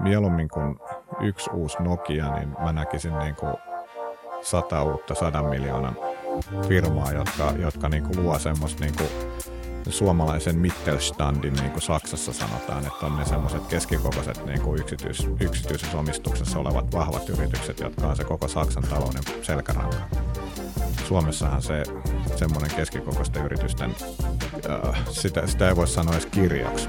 mieluummin kuin yksi uusi Nokia, niin mä näkisin niin kuin sata uutta sadan miljoonan firmaa, jotka, jotka niin kuin luo semmoista niin kuin suomalaisen Mittelstandin, niin kuin Saksassa sanotaan, että on ne semmoiset keskikokoiset niin kuin yksityis, yksityisessä omistuksessa olevat vahvat yritykset, jotka on se koko Saksan talouden selkäranka. Suomessahan se semmoinen keskikokoisten yritysten, äh, sitä, sitä ei voi sanoa edes kirjaksi.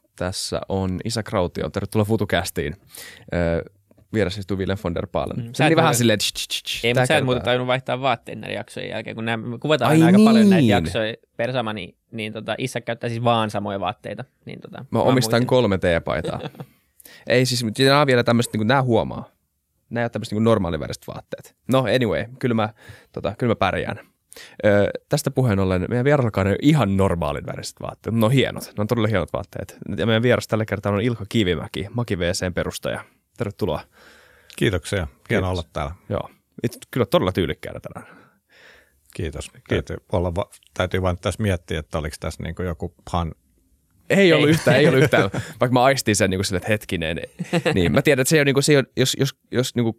Tässä on Isa Krautio. Tervetuloa FutuCastiin. Öö, vieressä istuu Willem von der Paalen. Mm, se oli vähän silleen... Ei, mutta sä et muuten tajunnut vaihtaa vaatteen näiden jaksojen jälkeen, kun nämä, kuvataan Ai aika niin. paljon näitä niin. jaksoja per sama, niin, niin tota, Issa käyttää siis vaan samoja vaatteita. Niin, tota, mä, mä omistan muistin. kolme teepaitaa. Ei siis, mutta nämä on vielä tämmöistä, niin nämä huomaa. Nämä on tämmöistä niin normaaliväriset vaatteet. No anyway, kyllä mä, tota, kyllä mä pärjään. Öö, tästä puheen ollen, meidän vierallakaan on ihan normaalin väriset vaatteet. No hienot, ne on todella hienot vaatteet. Ja meidän vieras tällä kertaa on Ilkka Kivimäki, Maki VCn perustaja. Tervetuloa. Kiitoksia. Hieno olla täällä. Joo. Itse, kyllä todella tyylikkäänä tänään. Kiitos. Täytyy, olla, täytyy vain tässä miettiä, että oliko tässä niin joku pan ei ollut yhtään, ei ollut yhtään, vaikka mä aistin sen niin kuin sille, että hetkinen. Niin, mä tiedän, että se on, niin kuin, se on jos, jos, jos niin kuin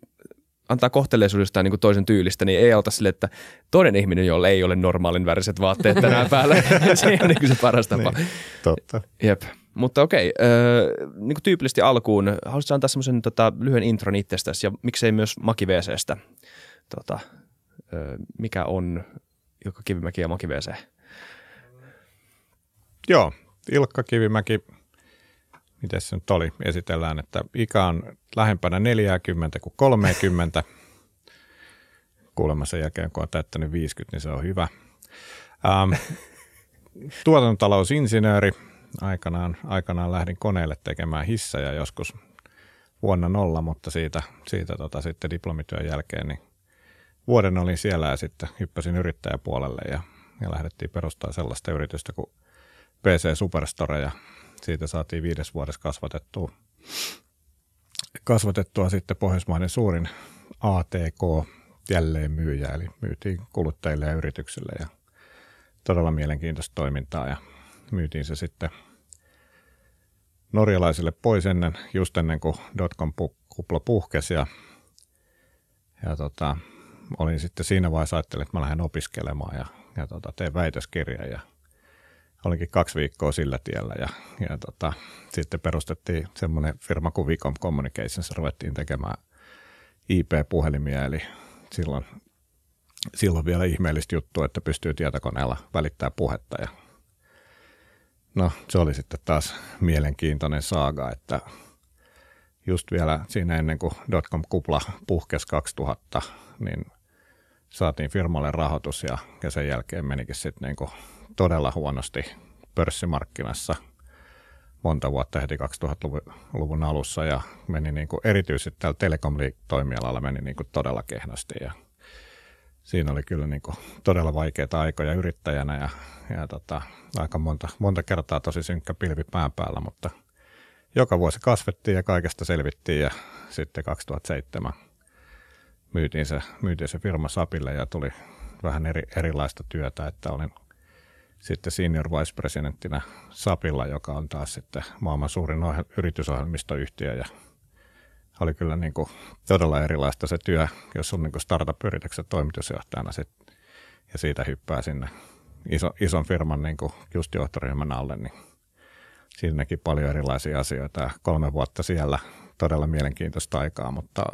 antaa kohteleisuudestaan niin toisen tyylistä, niin ei auta sille, että toinen ihminen, jolla ei ole normaalin väriset vaatteet tänään päällä. se on niin se paras tapa. Niin, totta. Jep. Mutta okei, äh, niin kuin tyypillisesti alkuun, haluaisit antaa semmoisen tota, lyhyen intron itsestäsi ja miksei myös Maki VCstä. Tota, äh, mikä on Ilkka Kivimäki ja Maki VC? Joo, Ilkka Kivimäki, miten se nyt oli, esitellään, että ikä on lähempänä 40 kuin 30. Kuulemma sen jälkeen, kun on täyttänyt 50, niin se on hyvä. Ähm, tuotantotalousinsinööri, aikanaan, aikanaan lähdin koneelle tekemään hissejä joskus vuonna nolla, mutta siitä, siitä tota, sitten diplomityön jälkeen niin vuoden olin siellä ja sitten hyppäsin yrittäjäpuolelle ja, ja lähdettiin perustamaan sellaista yritystä kuin PC Superstore ja siitä saatiin viides vuodessa kasvatettua, kasvatettua sitten Pohjoismaiden suurin ATK jälleenmyyjä, eli myytiin kuluttajille ja yrityksille ja todella mielenkiintoista toimintaa ja myytiin se sitten norjalaisille pois ennen, just ennen kuin dotcom-kupla puhkesi ja, ja tota, olin sitten siinä vaiheessa ajattelin, että mä lähden opiskelemaan ja, ja tota, teen väitöskirjan ja olinkin kaksi viikkoa sillä tiellä ja, ja tota, sitten perustettiin semmoinen firma kuin Vicom Communications, ruvettiin tekemään IP-puhelimia, eli silloin, silloin vielä ihmeellistä juttua, että pystyy tietokoneella välittää puhetta ja No se oli sitten taas mielenkiintoinen saaga, että just vielä siinä ennen kuin dotcom-kupla puhkesi 2000, niin saatiin firmalle rahoitus ja, ja sen jälkeen menikin sitten niin todella huonosti pörssimarkkinassa monta vuotta heti 2000-luvun alussa ja meni niin kuin erityisesti tällä telekom-toimialalla meni niin kuin todella kehnosti ja siinä oli kyllä niin kuin todella vaikeita aikoja yrittäjänä ja, ja tota, aika monta, monta kertaa tosi synkkä pilvi pään päällä, mutta joka vuosi kasvettiin ja kaikesta selvittiin ja sitten 2007 myytiin se, myytiin se firma Sapille ja tuli vähän eri, erilaista työtä, että olin sitten senior vice presidenttinä Sapilla, joka on taas sitten maailman suurin yritysohjelmistoyhtiö ja oli kyllä niin kuin todella erilaista se työ, jos on niin startup-yrityksen toimitusjohtajana sit, ja siitä hyppää sinne iso, ison firman niin kuin just johtoryhmän alle, niin siinä näki paljon erilaisia asioita. Kolme vuotta siellä todella mielenkiintoista aikaa, mutta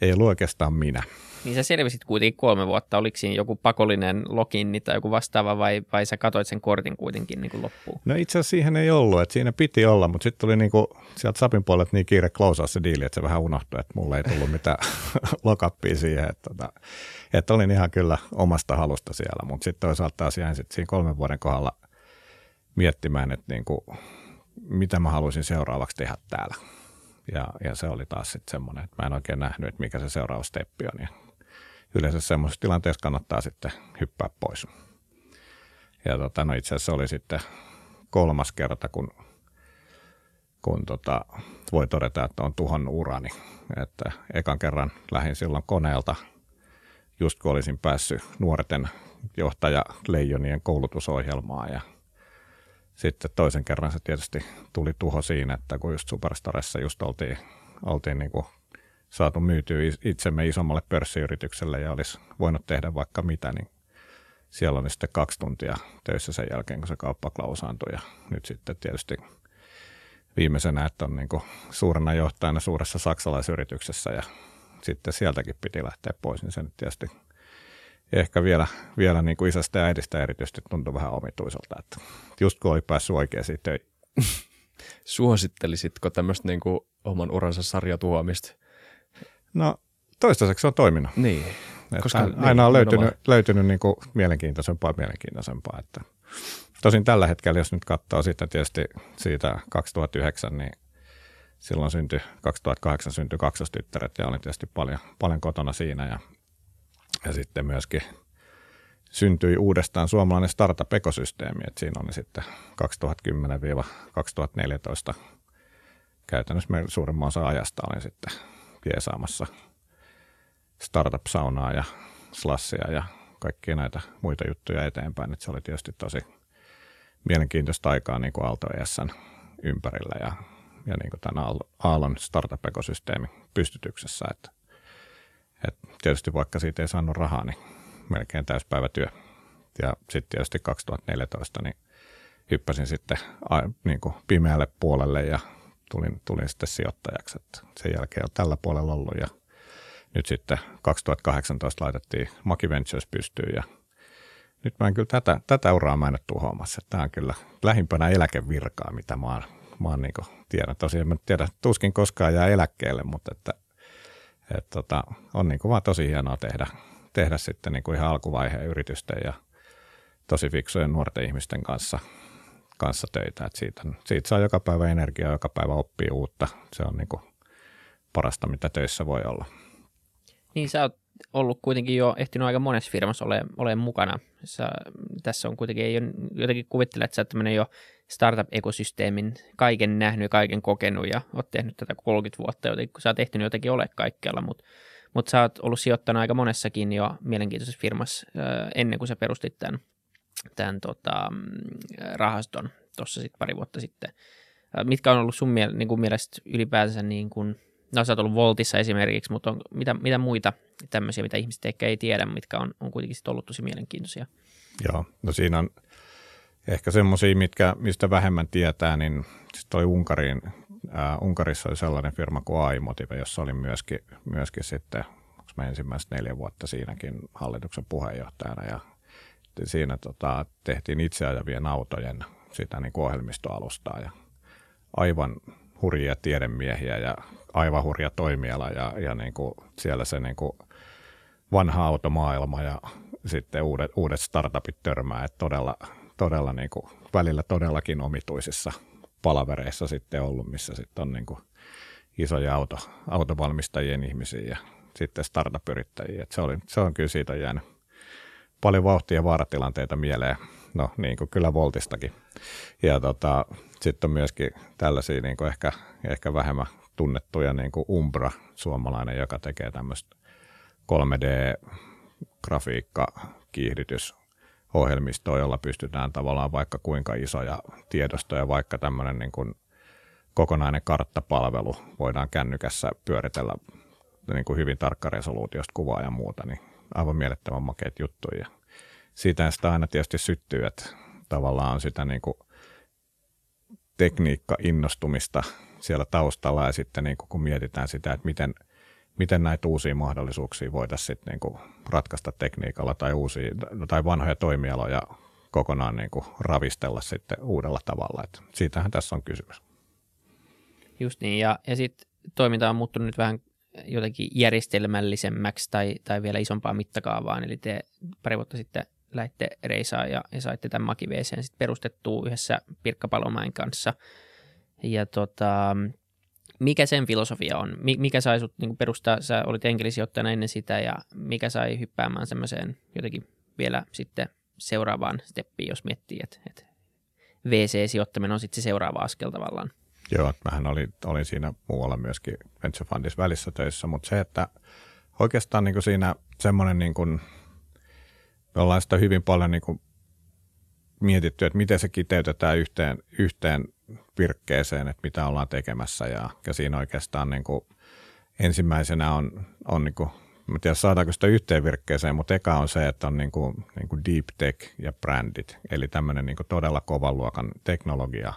ei ollut oikeastaan minä. Niin sä selvisit kuitenkin kolme vuotta. Oliko siinä joku pakollinen login tai joku vastaava vai, vai sä katoit sen kortin kuitenkin niin kuin loppuun? No itse asiassa siihen ei ollut, että siinä piti olla, mutta sitten tuli niin kuin sieltä Sapin puolelta niin kiire closea se diili, että se vähän unohtui, että mulle ei tullut mitään lokappia siihen. Että, että, että olin ihan kyllä omasta halusta siellä, mutta sitten toisaalta taas jäin sitten siinä kolmen vuoden kohdalla miettimään, että niin kuin, mitä mä haluaisin seuraavaksi tehdä täällä. Ja, ja se oli taas sitten semmoinen, että mä en oikein nähnyt, että mikä se seuraava steppi on. Ja yleensä semmoisessa tilanteessa kannattaa sitten hyppää pois. Ja tota, no itse asiassa oli sitten kolmas kerta, kun, kun tota, voi todeta, että on tuhannut urani. Että ekan kerran lähdin silloin koneelta, just kun olisin päässyt nuorten johtaja Leijonien koulutusohjelmaan ja sitten toisen kerran se tietysti tuli tuho siinä, että kun just Superstarissa just oltiin, oltiin niin kuin saatu myytyä itsemme isommalle pörssiyritykselle ja olisi voinut tehdä vaikka mitä, niin siellä oli sitten kaksi tuntia töissä sen jälkeen, kun se kauppa klausaantui. Ja nyt sitten tietysti viimeisenä, että on niin suurena johtajana suuressa saksalaisyrityksessä ja sitten sieltäkin piti lähteä pois, niin se nyt tietysti ehkä vielä, vielä niin kuin isästä ja äidistä erityisesti tuntui vähän omituiselta, että just kun oli päässyt oikeisiin töihin. Suosittelisitko tämmöistä niin kuin oman uransa sarjatuomista? No toistaiseksi se on toiminut. Niin. Koska aina, niin, on löytynyt, löytynyt niin kuin mielenkiintoisempaa ja mielenkiintoisempaa. Että tosin tällä hetkellä, jos nyt katsoo sitä tietysti siitä 2009, niin silloin syntyi, 2008 syntyi kaksostyttäret ja olin tietysti paljon, paljon kotona siinä ja, ja sitten myöskin syntyi uudestaan suomalainen startup-ekosysteemi, että siinä oli sitten 2010-2014 käytännössä meidän suurimman osa ajasta olin sitten jeesaamassa startup-saunaa ja slassia ja kaikkia näitä muita juttuja eteenpäin. Että se oli tietysti tosi mielenkiintoista aikaa niin kuin Aalto ESN ympärillä ja, ja niin kuin tämän Aallon startup-ekosysteemin pystytyksessä. Että, että tietysti vaikka siitä ei saanut rahaa, niin melkein täyspäivätyö. Ja sitten tietysti 2014 niin hyppäsin sitten niin kuin pimeälle puolelle ja tulin, tulin sitten sijoittajaksi. Että sen jälkeen on tällä puolella ollut ja nyt sitten 2018 laitettiin Maki Ventures pystyyn ja nyt mä en kyllä tätä, tätä uraa mä en ole tuhoamassa. Tämä on kyllä lähimpänä eläkevirkaa, mitä mä oon, mä oon niin tiedän. Tosiaan mä tiedän, tuskin koskaan jää eläkkeelle, mutta että, että tota, on niin vaan tosi hienoa tehdä, tehdä sitten niin ihan alkuvaiheen yritysten ja tosi fiksujen nuorten ihmisten kanssa, kanssa töitä. Että siitä, siitä saa joka päivä energiaa, joka päivä oppii uutta. Se on niin parasta, mitä töissä voi olla. Niin sä oot ollut kuitenkin jo ehtinyt aika monessa firmassa ole, ole mukana. Sä, tässä on kuitenkin, ei ole, jotenkin kuvittele, että sä oot jo startup-ekosysteemin kaiken nähnyt ja kaiken kokenut ja oot tehnyt tätä 30 vuotta, joten sä oot ehtinyt jotenkin ole kaikkialla, mutta mutta sä oot ollut sijoittanut aika monessakin jo mielenkiintoisessa firmassa ennen kuin sä perustit tämän, tämän tota, mm, rahaston tuossa sitten pari vuotta sitten. Mitkä on ollut sun miel- niin kuin mielestä ylipäänsä niin kuin no sä oot ollut Voltissa esimerkiksi, mutta on, mitä, mitä muita tämmöisiä, mitä ihmiset ehkä ei tiedä, mitkä on, on kuitenkin ollut tosi mielenkiintoisia? Joo, no siinä on ehkä semmoisia, mitkä, mistä vähemmän tietää, niin sitten toi Unkariin, äh, Unkarissa oli sellainen firma kuin AI-Motive, jossa oli myöskin, myöskin sitten, onko mä ensimmäiset neljä vuotta siinäkin hallituksen puheenjohtajana ja siinä tota, tehtiin itseajavien autojen sitä niin ohjelmistoalustaa ja aivan hurjia tiedemiehiä ja aivan hurja toimiala ja, ja niin kuin siellä se niin kuin vanha automaailma ja sitten uudet, uudet startupit törmää, että todella, todella niin kuin välillä todellakin omituisissa palavereissa sitten ollut, missä sitten on niin kuin isoja auto, autovalmistajien ihmisiä ja sitten startup-yrittäjiä. Se, oli, se on kyllä siitä jäänyt paljon vauhtia ja vaaratilanteita mieleen, no niin kuin kyllä Voltistakin. Ja tota, sitten on myöskin tällaisia niin kuin ehkä, ehkä vähemmän tunnettuja niin kuin Umbra, suomalainen, joka tekee tämmöistä 3D-grafiikka, kiihdytys, ohjelmistoa, jolla pystytään tavallaan vaikka kuinka isoja tiedostoja, vaikka tämmöinen niin kuin kokonainen karttapalvelu voidaan kännykässä pyöritellä niin kuin hyvin tarkka resoluutiosta kuvaa ja muuta, niin aivan mielettömän makeat juttuja. Siitä sitä aina tietysti syttyy, että tavallaan on sitä niin kuin tekniikka-innostumista siellä taustalla ja sitten niin kuin, kun mietitään sitä, että miten, miten näitä uusia mahdollisuuksia voitaisiin sitten niin kuin ratkaista tekniikalla tai, uusia, tai vanhoja toimialoja kokonaan niin kuin ravistella sitten uudella tavalla. että siitähän tässä on kysymys. Just niin, ja, ja sitten toiminta on muuttunut nyt vähän jotenkin järjestelmällisemmäksi tai, tai vielä isompaa mittakaavaan, eli te pari vuotta sitten lähditte reisaan ja, ja saitte tämän Makiveeseen sitten perustettua yhdessä Pirkka Palomäen kanssa – ja tota, mikä sen filosofia on? Mikä sai sut niin perustaa, sä olit enkelisijoittajana ennen sitä ja mikä sai hyppäämään semmoiseen jotenkin vielä sitten seuraavaan steppiin, jos miettii, että, että VC-sijoittaminen on sitten se seuraava askel tavallaan. Joo, mähän olin, olin siinä muualla myöskin Venture Fundis välissä töissä, mutta se, että oikeastaan niin kuin siinä semmoinen, niin kuin, me ollaan sitä hyvin paljon niin kuin mietitty, että miten se kiteytetään yhteen, yhteen virkkeeseen, että mitä ollaan tekemässä ja, ja siinä oikeastaan niin kuin ensimmäisenä on, on niin kuin, mä tiedä saadaanko sitä yhteen virkkeeseen, mutta eka on se, että on niin kuin, niin kuin deep tech ja brändit, eli tämmöinen niin kuin todella kovan luokan teknologia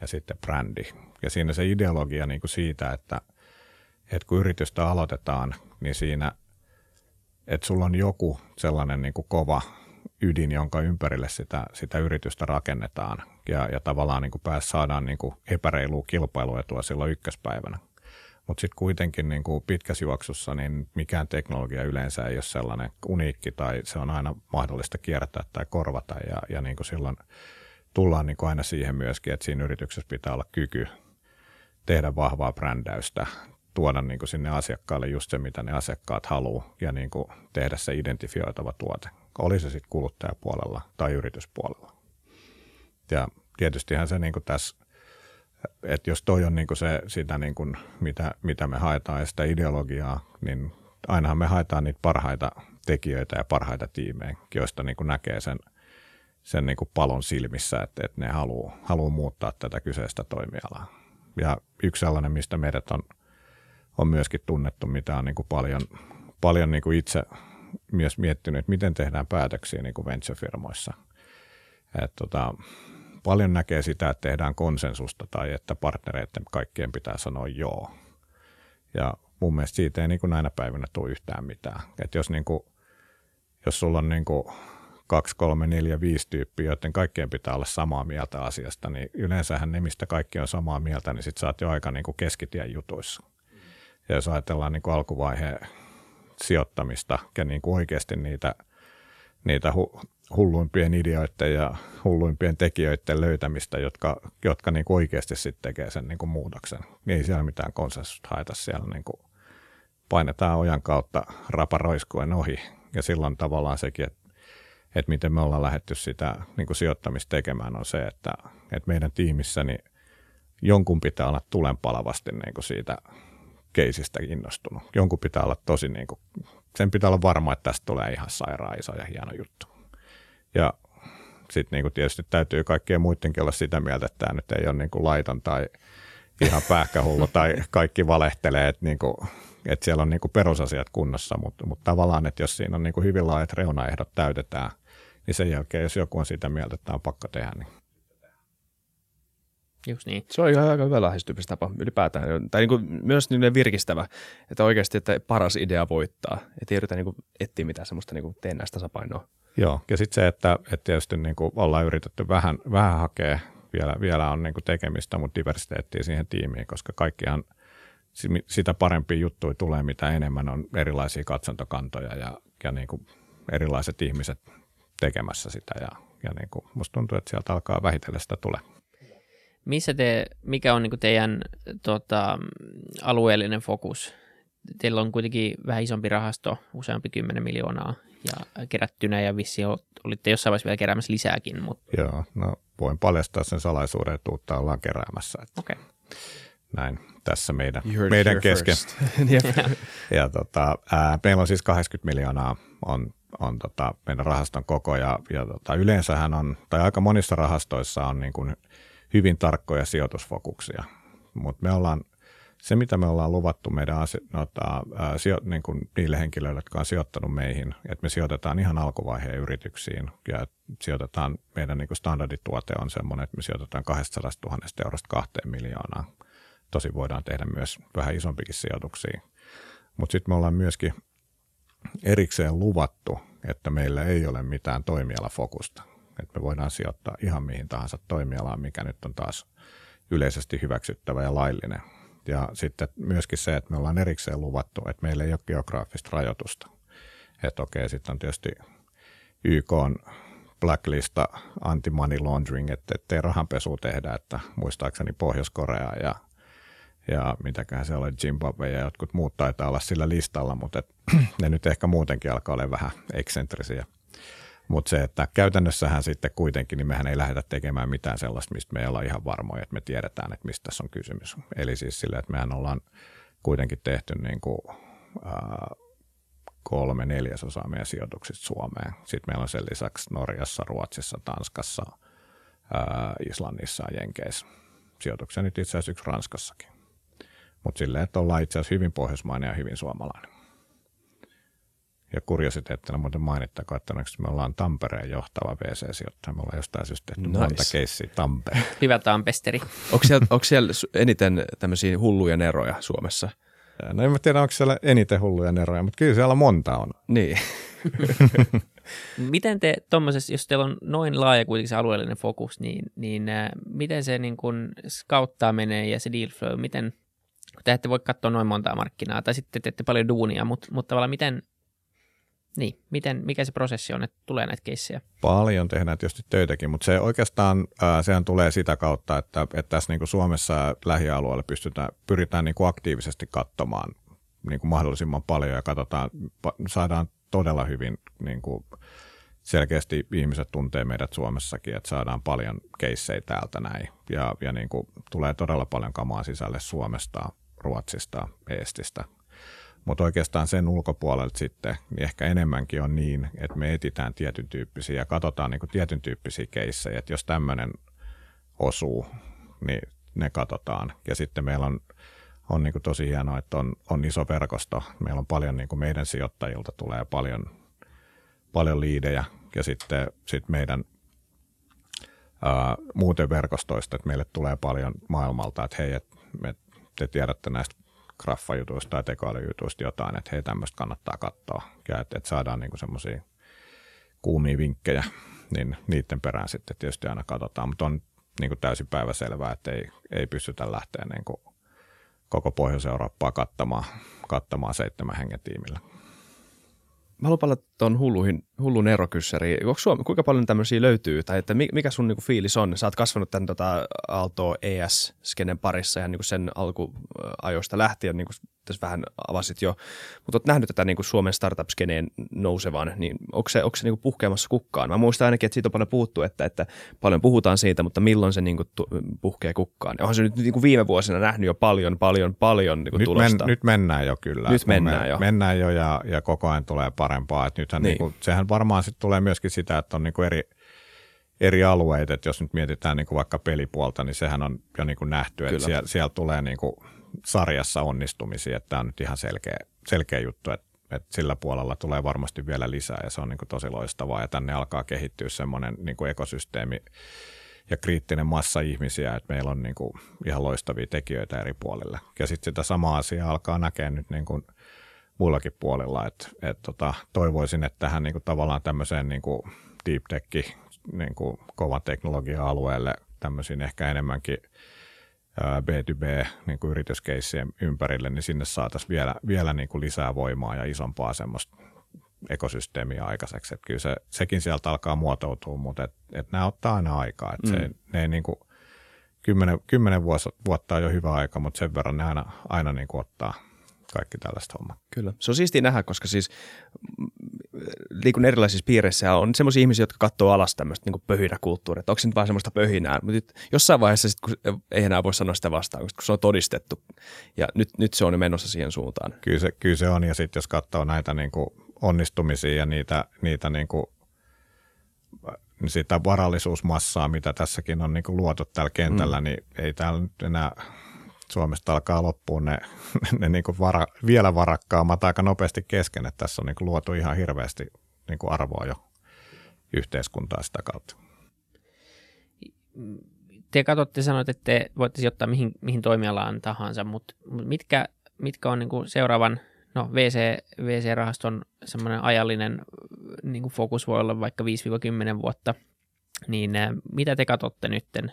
ja sitten brändi. Ja siinä se ideologia niin kuin siitä, että, että kun yritystä aloitetaan, niin siinä, että sulla on joku sellainen niin kuin kova ydin, jonka ympärille sitä, sitä yritystä rakennetaan. Ja, ja tavallaan niin kuin pääs saadaan niin kuin epäreilua kilpailuetua silloin ykköspäivänä. Mutta sitten kuitenkin niin kuin pitkässä juoksussa niin mikään teknologia yleensä ei ole sellainen uniikki tai se on aina mahdollista kiertää tai korvata. Ja, ja niin kuin silloin tullaan niin kuin aina siihen myöskin, että siinä yrityksessä pitää olla kyky tehdä vahvaa brändäystä, tuoda niin kuin sinne asiakkaalle just se, mitä ne asiakkaat haluaa ja niin kuin tehdä se identifioitava tuote oli se sitten kuluttajapuolella tai yrityspuolella. Ja tietystihän se niin kuin tässä, että jos toi on niin kuin se, sitä niin kuin, mitä, mitä me haetaan ja sitä ideologiaa, niin ainahan me haetaan niitä parhaita tekijöitä ja parhaita tiimejä, joista niin kuin näkee sen, sen niin kuin palon silmissä, että, että ne haluaa, haluaa muuttaa tätä kyseistä toimialaa. Ja yksi sellainen, mistä meidät on, on myöskin tunnettu, mitä on niin kuin paljon, paljon niin kuin itse myös miettinyt, että miten tehdään päätöksiä niin kuin venture-firmoissa. Et tota, paljon näkee sitä, että tehdään konsensusta tai että partnereiden kaikkien pitää sanoa joo. Ja mun mielestä siitä ei niin kuin näinä päivinä tule yhtään mitään. Et jos, niin kuin, jos sulla on niin kuin kaksi, kolme, neljä, viisi tyyppiä, joiden kaikkien pitää olla samaa mieltä asiasta, niin yleensähän ne, mistä kaikki on samaa mieltä, niin sit sä oot jo aika niin kuin keskitien jutuissa. Ja jos ajatellaan niin kuin alkuvaiheen sijoittamista ja niin kuin oikeasti niitä, niitä hu, hulluimpien ideoiden ja hulluimpien tekijöiden löytämistä, jotka, jotka niin kuin oikeasti sitten tekee sen niin kuin muutoksen. Ei siellä mitään konsensusta haeta siellä niin kuin painetaan ojan kautta raparoiskuen ohi ja silloin tavallaan sekin, että että miten me ollaan lähetty sitä niin kuin sijoittamista tekemään, on se, että, että meidän tiimissä niin jonkun pitää olla tulenpalavasti niin kuin siitä keisistä innostunut. Jonkun pitää olla tosi niin kuin, sen pitää olla varma, että tästä tulee ihan sairaan iso ja hieno juttu. Ja sitten niin kuin tietysti täytyy kaikkien muidenkin olla sitä mieltä, että tämä nyt ei ole niin kuin laiton tai ihan pähkähullu tai kaikki valehtelee, että, niin kuin, että siellä on niin kuin perusasiat kunnossa, mutta, mutta tavallaan, että jos siinä on niin kuin hyvin laajat reunaehdot täytetään, niin sen jälkeen, jos joku on sitä mieltä, että tämä on pakko tehdä, niin Just niin. Se on ihan aika hyvä lähestymistapa ylipäätään. Tai niin kuin myös niin virkistävä, että oikeasti että paras idea voittaa. Että ei yritä niin kuin etsiä mitään semmoista niin kuin tee näistä tasapainoa. Joo, ja sitten se, että, että tietysti niin kuin ollaan yritetty vähän, vähän hakea, vielä, vielä on niin kuin tekemistä, mutta diversiteettiä siihen tiimiin, koska kaikkihan sitä parempia juttuja tulee, mitä enemmän on erilaisia katsontokantoja ja, ja niin kuin erilaiset ihmiset tekemässä sitä. Ja, ja niin kuin musta tuntuu, että sieltä alkaa vähitellen sitä tulee. Missä te, mikä on niin teidän tota, alueellinen fokus? Teillä on kuitenkin vähän isompi rahasto, useampi kymmenen miljoonaa ja kerättynä ja vissi olitte jossain vaiheessa vielä keräämässä lisääkin. Mutta... Joo, no voin paljastaa sen salaisuuden, että uutta ollaan keräämässä. Okei. Okay. Näin tässä meidän, meidän kesken. ja tota, ää, meillä on siis 80 miljoonaa on, on tota, meidän rahaston koko ja, ja tota, yleensähän on, tai aika monissa rahastoissa on niin kuin hyvin tarkkoja sijoitusfokuksia. Mutta me ollaan, se mitä me ollaan luvattu meidän nota, ää, sijo, niin kuin niille henkilöille, jotka on sijoittanut meihin, että me sijoitetaan ihan alkuvaiheen yrityksiin ja sijoitetaan, meidän niin kuin standardituote on sellainen, että me sijoitetaan 200 000 eurosta kahteen miljoonaan. Tosi voidaan tehdä myös vähän isompikin sijoituksia. Mutta sitten me ollaan myöskin erikseen luvattu, että meillä ei ole mitään toimialafokusta että me voidaan sijoittaa ihan mihin tahansa toimialaan, mikä nyt on taas yleisesti hyväksyttävä ja laillinen. Ja sitten myöskin se, että me ollaan erikseen luvattu, että meillä ei ole geograafista rajoitusta. Että okei, sitten on tietysti YK on blacklista anti-money laundering, että ettei rahanpesu tehdä, että muistaakseni Pohjois-Korea ja, ja mitäkään se oli, Zimbabwe ja jotkut muut taitaa olla sillä listalla, mutta et, ne nyt ehkä muutenkin alkaa olla vähän eksentrisiä. Mutta se, että käytännössähän sitten kuitenkin, niin mehän ei lähdetä tekemään mitään sellaista, mistä me ei olla ihan varmoja, että me tiedetään, että mistä tässä on kysymys. Eli siis sillä, että mehän ollaan kuitenkin tehty niin kuin, ää, kolme neljäsosaa meidän sijoituksista Suomeen. Sitten meillä on sen lisäksi Norjassa, Ruotsissa, Tanskassa, ää, Islannissa ja Jenkeissä. Sijoituksia nyt itse asiassa yksi Ranskassakin. Mutta silleen, että ollaan itse asiassa hyvin pohjoismainen ja hyvin suomalainen. Ja kuriositeettina muuten mainittakoon, että me ollaan Tampereen johtava VC-sijoittaja. Me ollaan jostain syystä tehty nice. monta keissiä Tampereen. Hyvä Tampesteri. onko, siellä, onko siellä eniten tämmöisiä hulluja neroja Suomessa? No en mä tiedä, onko siellä eniten hulluja neroja, mutta kyllä siellä monta on. Niin. miten te tuommoisessa, jos teillä on noin laaja kuitenkin se alueellinen fokus, niin, niin äh, miten se niin kun skauttaa menee ja se deal flow, miten, kun te ette voi katsoa noin montaa markkinaa, tai sitten teette paljon duunia, mutta, mutta tavallaan miten, niin, miten, mikä se prosessi on, että tulee näitä keissejä? Paljon tehdään tietysti töitäkin, mutta se oikeastaan ää, sehän tulee sitä kautta, että, että tässä niin kuin Suomessa lähialueella pystytään, pyritään niin kuin aktiivisesti katsomaan niin kuin mahdollisimman paljon ja katsotaan, saadaan todella hyvin niin kuin selkeästi ihmiset tuntee meidät Suomessakin, että saadaan paljon keissejä täältä näin ja, ja niin kuin tulee todella paljon kamaa sisälle Suomesta, Ruotsista, Eestistä, mutta oikeastaan sen ulkopuolelta sitten niin ehkä enemmänkin on niin, että me etitään tietyn tyyppisiä ja katsotaan niin tietyn tyyppisiä keissejä, että jos tämmöinen osuu, niin ne katsotaan. Ja sitten meillä on, on niin tosi hienoa, että on, on iso verkosto. Meillä on paljon niin meidän sijoittajilta tulee paljon, paljon liidejä ja sitten sit meidän ää, muuten verkostoista, että meille tulee paljon maailmalta, että hei, että me, te tiedätte näistä graffajutuista tai tekoälyjutuista jotain, että hei tämmöistä kannattaa katsoa ja että, että saadaan niinku semmoisia kuumia vinkkejä, niin niiden perään sitten tietysti aina katsotaan, mutta on niin kuin täysin päiväselvää, että ei, ei pystytä lähteä niin kuin koko Pohjois-Eurooppaa kattamaan, kattamaan seitsemän hengen tiimillä. Mä haluan tuon hulluihin, hullun erokyssäriin. Suomi, kuinka paljon tämmöisiä löytyy? Tai että mikä sun niinku fiilis on? Sä oot kasvanut tämän tota, Aalto ES-skenen parissa ja niinku sen alkuajoista lähtien, niin kuin tässä vähän avasit jo. Mutta oot nähnyt tätä niinku Suomen startup-skeneen nousevan, niin onko se, onko se niinku puhkeamassa kukkaan? Mä muistan ainakin, että siitä on paljon puhuttu, että, että paljon puhutaan siitä, mutta milloin se niinku puhkee kukkaan? Onhan se nyt niinku viime vuosina nähnyt jo paljon, paljon, paljon niinku nyt tulosta. Men, nyt mennään jo kyllä. Nyt mennään me, jo. Mennään jo ja, ja koko ajan tulee parempaa. Et nythän niin. Niinku, sehän varmaan sitten tulee myöskin sitä, että on niinku eri, eri alueita, että jos nyt mietitään niinku vaikka pelipuolta, niin sehän on jo niinku nähty, että siellä, siellä tulee niinku sarjassa onnistumisia, että tämä on nyt ihan selkeä, selkeä juttu, että, että sillä puolella tulee varmasti vielä lisää ja se on niinku tosi loistavaa ja tänne alkaa kehittyä semmoinen niinku ekosysteemi ja kriittinen massa ihmisiä, että meillä on niinku ihan loistavia tekijöitä eri puolille. Ja sitten sitä samaa asiaa alkaa näkeä nyt niinku muillakin puolilla, että et tota, toivoisin, että tähän niinku tavallaan tämmöiseen niinku deep tech, niinku kovan teknologia-alueelle tämmöisiin ehkä enemmänkin B2B niin kuin yrityskeissien ympärille, niin sinne saataisiin vielä, vielä niin kuin lisää voimaa ja isompaa semmoista ekosysteemiä aikaiseksi. Että kyllä se, sekin sieltä alkaa muotoutua, mutta et, et nämä ottaa aina aikaa. Et se, mm. ne ei niin kuin, kymmenen, kymmenen vuotta on jo hyvä aika, mutta sen verran ne aina, aina niin kuin ottaa – kaikki tällaista hommaa. Kyllä. Se on siistiä nähdä, koska siis mm, liikun erilaisissa piireissä on semmoisia ihmisiä, jotka katsoo alas tämmöistä niin pöhinäkulttuuria, että onko se nyt vaan semmoista pöhinää, mutta jossain vaiheessa sit, kun ei enää voi sanoa sitä vastaan, koska se on todistettu ja nyt, nyt se on menossa siihen suuntaan. Kyllä se, kyllä se on ja sitten jos katsoo näitä niin kuin onnistumisia ja niitä, niitä niin kuin sitä varallisuusmassaa, mitä tässäkin on niin kuin luotu tällä kentällä, mm. niin ei täällä nyt enää Suomesta alkaa loppuun ne, ne niin kuin vara, vielä varakkaammat aika nopeasti kesken, että tässä on niin kuin luotu ihan hirveästi niin kuin arvoa jo yhteiskuntaa sitä kautta. Te katsotte, sanoit, että te voitte sijoittaa mihin, mihin toimialaan tahansa, mutta mitkä, mitkä on niin kuin seuraavan, no VC, VC-rahaston semmoinen ajallinen niin kuin fokus voi olla vaikka 5-10 vuotta, niin mitä te katsotte nytten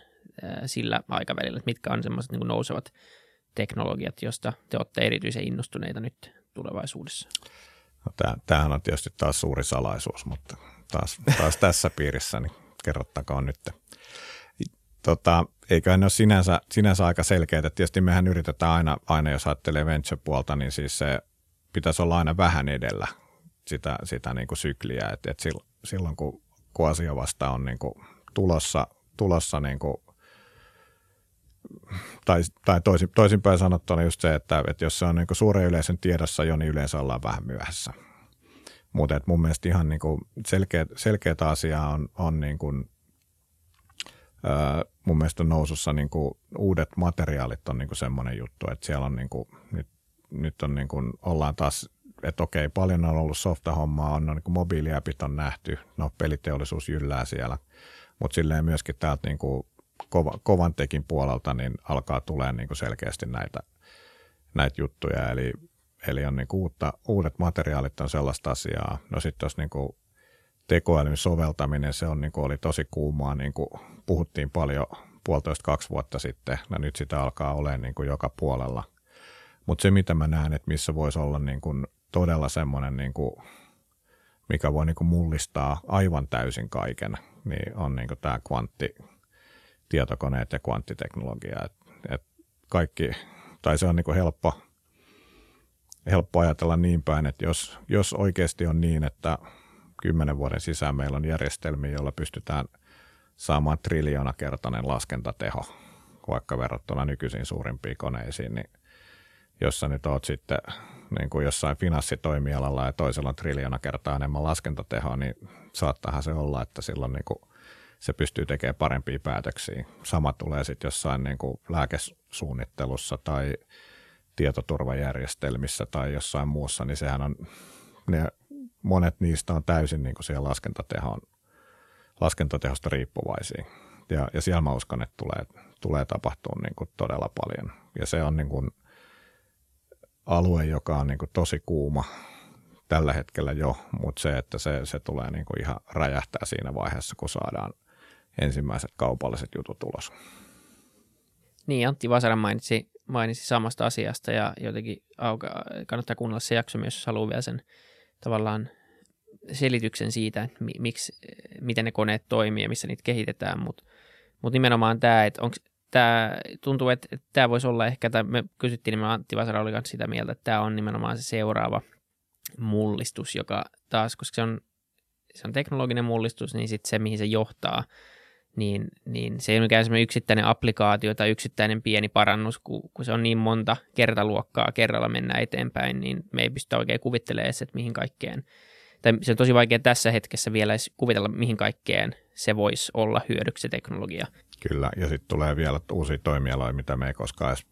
sillä aikavälillä, että mitkä on semmoiset niin nousevat teknologiat, josta te olette erityisen innostuneita nyt tulevaisuudessa? No, tämähän on tietysti taas suuri salaisuus, mutta taas, taas tässä piirissä niin kerrottakoon nyt. tota, eiköhän ne ole sinänsä, sinänsä aika selkeitä. Tietysti mehän yritetään aina, aina jos ajattelee venture-puolta, niin siis se pitäisi olla aina vähän edellä sitä, sitä niin kuin sykliä. Et, et silloin kun, kun asia vasta on niin kuin tulossa, tulossa niin kuin tai, tai toisin, toisinpäin sanottuna just se, että, että jos se on niin suuren yleisön tiedossa jo, niin yleensä ollaan vähän myöhässä. Mutta mun mielestä ihan niin kuin selkeä, selkeät asiaa on, on niin kuin, ää, mun mielestä nousussa niin kuin uudet materiaalit on niin semmoinen juttu, että siellä on niin kuin, nyt, nyt on niin kuin, ollaan taas, että okei, paljon on ollut softa-hommaa, on, on niin mobiiliäpit on nähty, no peliteollisuus jyllää siellä, mutta silleen myöskin täältä niin kuin kova, kovan tekin puolelta niin alkaa tulee niin selkeästi näitä, näitä juttuja, eli, eli on niin uutta, uudet materiaalit on sellaista asiaa. No sitten jos niin tekoälyn soveltaminen, se on, niin kuin oli tosi kuumaa, niin kuin puhuttiin paljon puolitoista kaksi vuotta sitten, ja nyt sitä alkaa olemaan niin kuin joka puolella. Mutta se, mitä mä näen, että missä voisi olla niin kuin todella semmoinen, niin kuin, mikä voi niin kuin mullistaa aivan täysin kaiken, niin on niin kuin tämä kvantti, tietokoneet ja kvanttiteknologia. Et, et kaikki, tai se on niin kuin helppo, helppo ajatella niin päin, että jos, jos oikeasti on niin, että kymmenen vuoden sisään meillä on järjestelmiä, joilla pystytään saamaan triljoonakertainen laskentateho, vaikka verrattuna nykyisiin suurimpiin koneisiin, niin jos sä nyt oot sitten niin kuin jossain finanssitoimialalla ja toisella on triljoona kertaa enemmän laskentatehoa, niin saattahan se olla, että silloin niin kuin se pystyy tekemään parempia päätöksiä. Sama tulee sitten jossain niin kuin lääkesuunnittelussa tai tietoturvajärjestelmissä tai jossain muussa, niin sehän on, ne, monet niistä on täysin niin kuin siellä laskentatehon, laskentatehosta riippuvaisia. Ja, ja siellä mä uskon, että tulee, tulee tapahtua niin kuin todella paljon. Ja se on niin kuin alue, joka on niin kuin tosi kuuma tällä hetkellä jo, mutta se, että se, se tulee niin kuin ihan räjähtää siinä vaiheessa, kun saadaan ensimmäiset kaupalliset jutut ulos. Niin, Antti Vasara mainitsi, mainitsi samasta asiasta ja jotenkin auka, kannattaa kuunnella se jakso myös, jos haluaa vielä sen tavallaan selityksen siitä, miksi, miten ne koneet toimii ja missä niitä kehitetään, mutta mut nimenomaan tämä, että onko tämä, tuntuu, että, tämä voisi olla ehkä, tai me kysyttiin nimenomaan Antti Vasara oli sitä mieltä, että tämä on nimenomaan se seuraava mullistus, joka taas, koska se on, se on teknologinen mullistus, niin sitten se, mihin se johtaa, niin, niin se ei ole mikään semmoinen yksittäinen applikaatio tai yksittäinen pieni parannus, kun, kun se on niin monta kertaluokkaa kerralla mennä eteenpäin, niin me ei pystytä oikein kuvittelemaan edes, että mihin kaikkeen, tai se on tosi vaikea tässä hetkessä vielä edes kuvitella, mihin kaikkeen se voisi olla hyödyksi teknologia. Kyllä, ja sitten tulee vielä uusia toimialoja, mitä me ei koskaan edes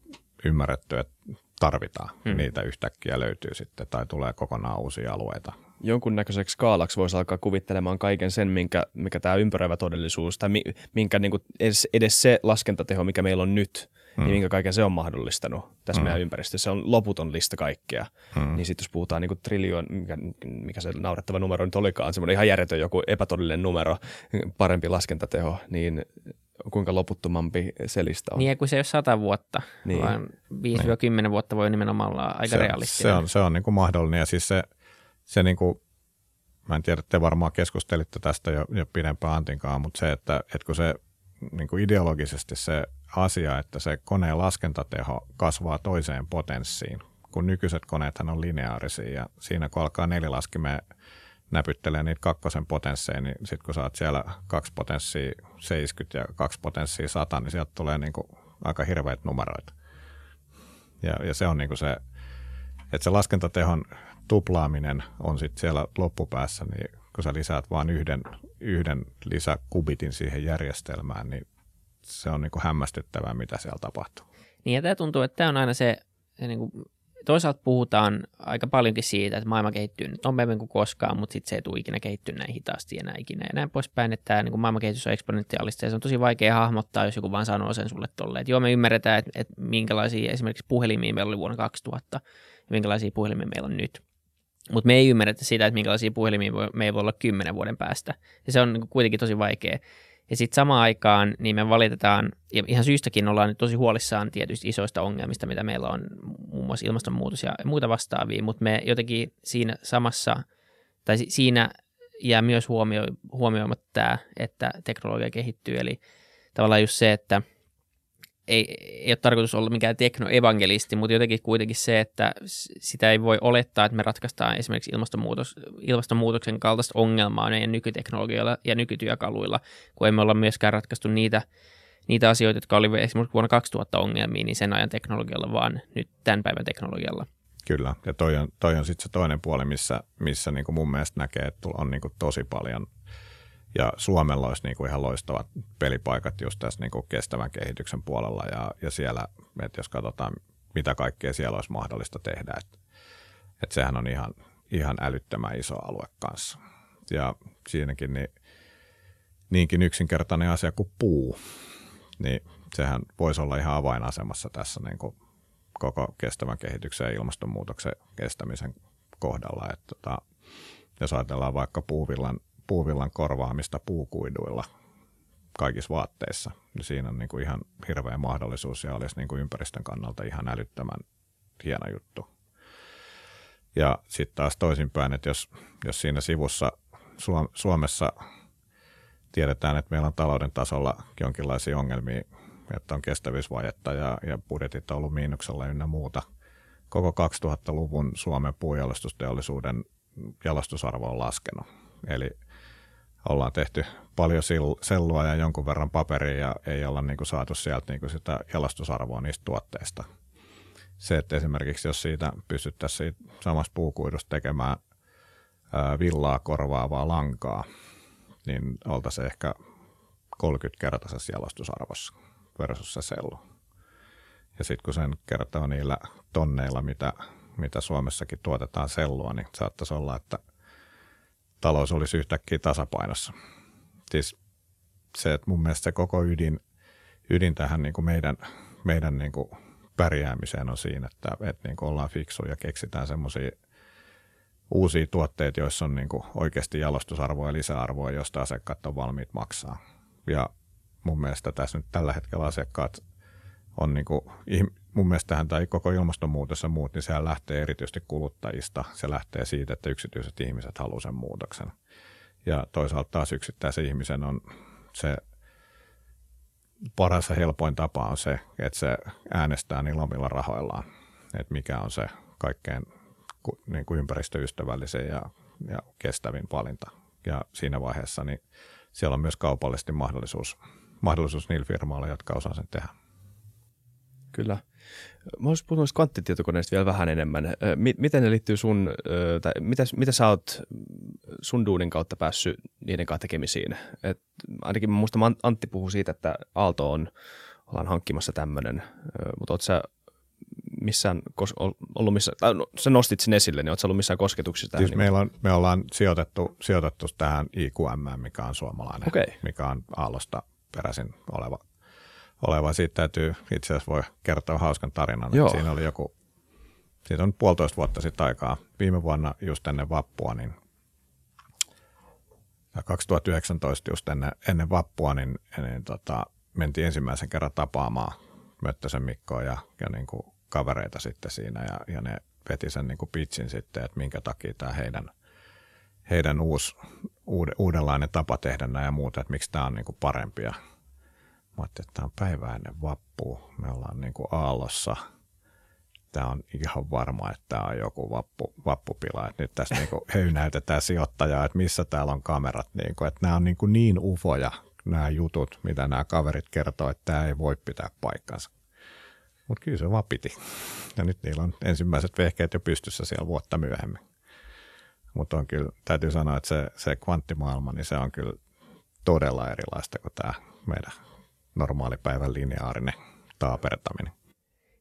ymmärretty, että tarvitaan. Hmm. Niitä yhtäkkiä löytyy sitten, tai tulee kokonaan uusia alueita jonkunnäköiseksi skaalaksi voisi alkaa kuvittelemaan kaiken sen, minkä, mikä tämä ympäröivä todellisuus, tai minkä niin kuin edes, edes se laskentateho, mikä meillä on nyt, mm. niin minkä kaiken se on mahdollistanut tässä mm. meidän ympäristössä. Se on loputon lista kaikkea. Mm. Niin sitten jos puhutaan niin triljoon, mikä, mikä se naurettava numero nyt olikaan, semmoinen ihan järjetön joku epätodellinen numero, parempi laskentateho, niin kuinka loputtomampi se lista on. Niin, kun se ei ole sata vuotta, niin. vaan 5-10 niin. vuotta voi nimenomaan olla aika se, realistinen. Se on, se on niin kuin mahdollinen, ja siis se – se niin kuin, mä en tiedä, te varmaan keskustelitte tästä jo, jo pidempään Antinkaan, mutta se, että, että kun se niin kuin ideologisesti se asia, että se koneen laskentateho kasvaa toiseen potenssiin, kun nykyiset koneethan on lineaarisia ja siinä kun alkaa nelilaskimeen näpyttelee niitä kakkosen potensseja, niin sitten kun saat siellä kaksi potenssia 70 ja kaksi potenssia 100, niin sieltä tulee niin kuin aika hirveät numeroita. Ja, ja se on niin kuin se, että se laskentatehon tuplaaminen on sitten siellä loppupäässä, niin kun sä lisäät vain yhden, yhden lisäkubitin siihen järjestelmään, niin se on niin kuin hämmästyttävää, mitä siellä tapahtuu. Niin ja tämä tuntuu, että tämä on aina se, se niin kuin, toisaalta puhutaan aika paljonkin siitä, että maailma kehittyy nyt nopeammin kuin koskaan, mutta sitten se ei tule ikinä kehittyä näin hitaasti näin ikinä ja näin poispäin, että tämä niin maailman kehitys on eksponentiaalista ja se on tosi vaikea hahmottaa, jos joku vaan sanoo sen sulle tolleen, että joo me ymmärretään, että, että minkälaisia esimerkiksi puhelimia meillä oli vuonna 2000 ja minkälaisia puhelimia meillä on nyt. Mutta me ei ymmärretä sitä, että minkälaisia puhelimia me ei voi olla kymmenen vuoden päästä. Ja se on niin kuitenkin tosi vaikea. Ja sitten samaan aikaan niin me valitetaan, ja ihan syystäkin ollaan nyt tosi huolissaan tietysti isoista ongelmista, mitä meillä on, muun muassa ilmastonmuutos ja muita vastaavia, mutta me jotenkin siinä samassa, tai siinä jää myös huomio, huomioimatta tämä, että teknologia kehittyy, eli tavallaan just se, että ei, ei ole tarkoitus olla mikään teknoevangelisti, mutta jotenkin kuitenkin se, että sitä ei voi olettaa, että me ratkaistaan esimerkiksi ilmastonmuutos, ilmastonmuutoksen kaltaista ongelmaa meidän nykyteknologialla ja nykytyökaluilla, kun emme olla myöskään ratkaistu niitä, niitä asioita, jotka oli esimerkiksi vuonna 2000 ongelmia, niin sen ajan teknologialla, vaan nyt tämän päivän teknologialla. Kyllä, ja toi on, toi on sitten se toinen puoli, missä, missä niin kuin mun mielestä näkee, että on niin kuin tosi paljon – ja Suomella olisi niin kuin ihan loistavat pelipaikat just tässä niin kuin kestävän kehityksen puolella ja, ja siellä, että jos katsotaan, mitä kaikkea siellä olisi mahdollista tehdä, että, että sehän on ihan, ihan älyttömän iso alue kanssa. Ja siinäkin niin, niinkin yksinkertainen asia kuin puu, niin sehän voisi olla ihan avainasemassa tässä niin kuin koko kestävän kehityksen ja ilmastonmuutoksen kestämisen kohdalla. Että, tota, jos ajatellaan vaikka puuvillan puuvillan korvaamista puukuiduilla kaikissa vaatteissa, niin siinä on niin kuin ihan hirveä mahdollisuus ja olisi niin kuin ympäristön kannalta ihan älyttömän hieno juttu. Ja sitten taas toisinpäin, että jos, jos siinä sivussa Suomessa tiedetään, että meillä on talouden tasolla jonkinlaisia ongelmia, että on kestävyysvajetta ja, ja budjetit on ollut miinuksella ynnä muuta. Koko 2000-luvun Suomen puujalostusteollisuuden jalostusarvo on laskenut. Eli ollaan tehty paljon sellua ja jonkun verran paperia ja ei olla niin kuin saatu sieltä niin kuin sitä jalastusarvoa niistä tuotteista. Se, että esimerkiksi jos siitä pystyttäisiin siitä puukuidusta tekemään ää, villaa korvaavaa lankaa, niin oltaisiin ehkä 30-kertaisessa jalostusarvossa versus se sellu. Ja sitten kun sen kertoo niillä tonneilla, mitä, mitä Suomessakin tuotetaan sellua, niin saattaisi olla, että – talous olisi yhtäkkiä tasapainossa. Siis se, että mun mielestä se koko ydin, ydin tähän niin kuin meidän, meidän niin kuin pärjäämiseen on siinä, että, että niin kuin ollaan fiksuja ja keksitään semmoisia uusia tuotteita, joissa on niin kuin oikeasti jalostusarvoa ja lisäarvoa, josta asiakkaat on valmiit maksaa. Ja mun mielestä tässä nyt tällä hetkellä asiakkaat on niin kuin, mun mielestä tähän tai koko ilmastonmuutos ja muut, niin sehän lähtee erityisesti kuluttajista. Se lähtee siitä, että yksityiset ihmiset haluavat sen muutoksen. Ja toisaalta taas yksittäisen ihmisen on se paras ja helpoin tapa on se, että se äänestää niillä omilla rahoillaan, että mikä on se kaikkein niin kuin ympäristöystävällisen ja, ja kestävin valinta. Ja siinä vaiheessa niin siellä on myös kaupallisesti mahdollisuus, mahdollisuus niillä firmoilla, jotka osaa sen tehdä. Kyllä. Mä olisin puhunut kvanttitietokoneista vielä vähän enemmän. Miten ne liittyy sun, tai mitä, mitä sä oot sun duunin kautta päässyt niiden kanssa tekemisiin? Et ainakin mä muistan, Antti puhuu siitä, että Aalto on, ollaan hankkimassa tämmöinen, mutta oot sä missään ollut missä, tai no, sä nostit sen esille, niin ootko ollut missään kosketuksissa tähän? Siis meillä on, me ollaan sijoitettu, sijoitettu tähän IQM, mikä on suomalainen, okay. mikä on Aallosta peräisin oleva oleva. Siitä täytyy itse asiassa voi kertoa hauskan tarinan. Joo. Siinä oli joku, siitä on puolitoista vuotta sitten aikaa. Viime vuonna just ennen vappua, niin 2019 just ennen, ennen vappua, niin, niin tota, mentiin ensimmäisen kerran tapaamaan Möttösen Mikkoa ja, ja niin kuin kavereita sitten siinä ja, ja ne veti sen niin kuin pitchin sitten, että minkä takia tämä heidän, heidän uusi, uudenlainen tapa tehdä nämä ja muuta, että miksi tämä on niin kuin parempi ja Mä ajattelin, että tämä on päivä ennen vappua. Me ollaan niin kuin aallossa. Tämä on ihan varma, että tämä on joku vappu, vappupila. Että nyt tässä niin kuin höynäytetään sijoittajaa, että missä täällä on kamerat. Niin, kuin, että nämä on niin, kuin niin ufoja, nämä jutut, mitä nämä kaverit kertoo, että tämä ei voi pitää paikkansa. Mutta kyllä se vaan piti. Ja nyt niillä on ensimmäiset vehkeet jo pystyssä siellä vuotta myöhemmin. Mutta on kyllä, täytyy sanoa, että se, se kvanttimaailma, niin se on kyllä todella erilaista kuin tämä meidän normaali päivän lineaarinen taapertaminen.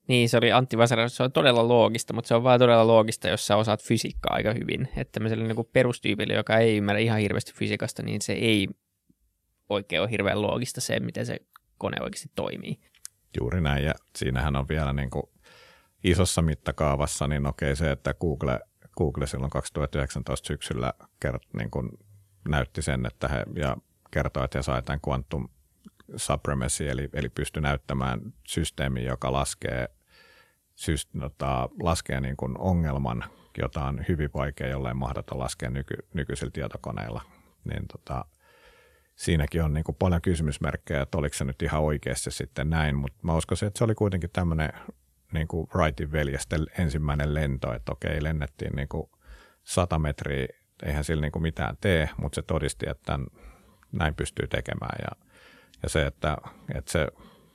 Niin, se oli Antti Vasara, se on todella loogista, mutta se on vaan todella loogista, jos sä osaat fysiikkaa aika hyvin. Että tämmöiselle niin perustyypille, joka ei ymmärrä ihan hirveästi fysiikasta, niin se ei oikein ole hirveän loogista se, miten se kone oikeasti toimii. Juuri näin, ja siinähän on vielä niin kuin isossa mittakaavassa, niin okei se, että Google, Google silloin 2019 syksyllä kert, niin kuin näytti sen, että he, ja kertoi, että he sai tämän quantum supremacy, eli, eli pysty näyttämään systeemi, joka laskee, syst, nota, laskee niin kuin ongelman, jota on hyvin vaikea, jollain mahdoton laskea nyky, nykyisillä tietokoneilla. Niin tota, siinäkin on niin kuin paljon kysymysmerkkejä, että oliko se nyt ihan oikeasti sitten näin, mutta mä uskoisin, että se oli kuitenkin tämmöinen niin kuin Wrightin veljesten ensimmäinen lento, että okei, lennettiin niin kuin 100 metriä, eihän sillä niin kuin mitään tee, mutta se todisti, että tämän, näin pystyy tekemään ja, ja se, että, että se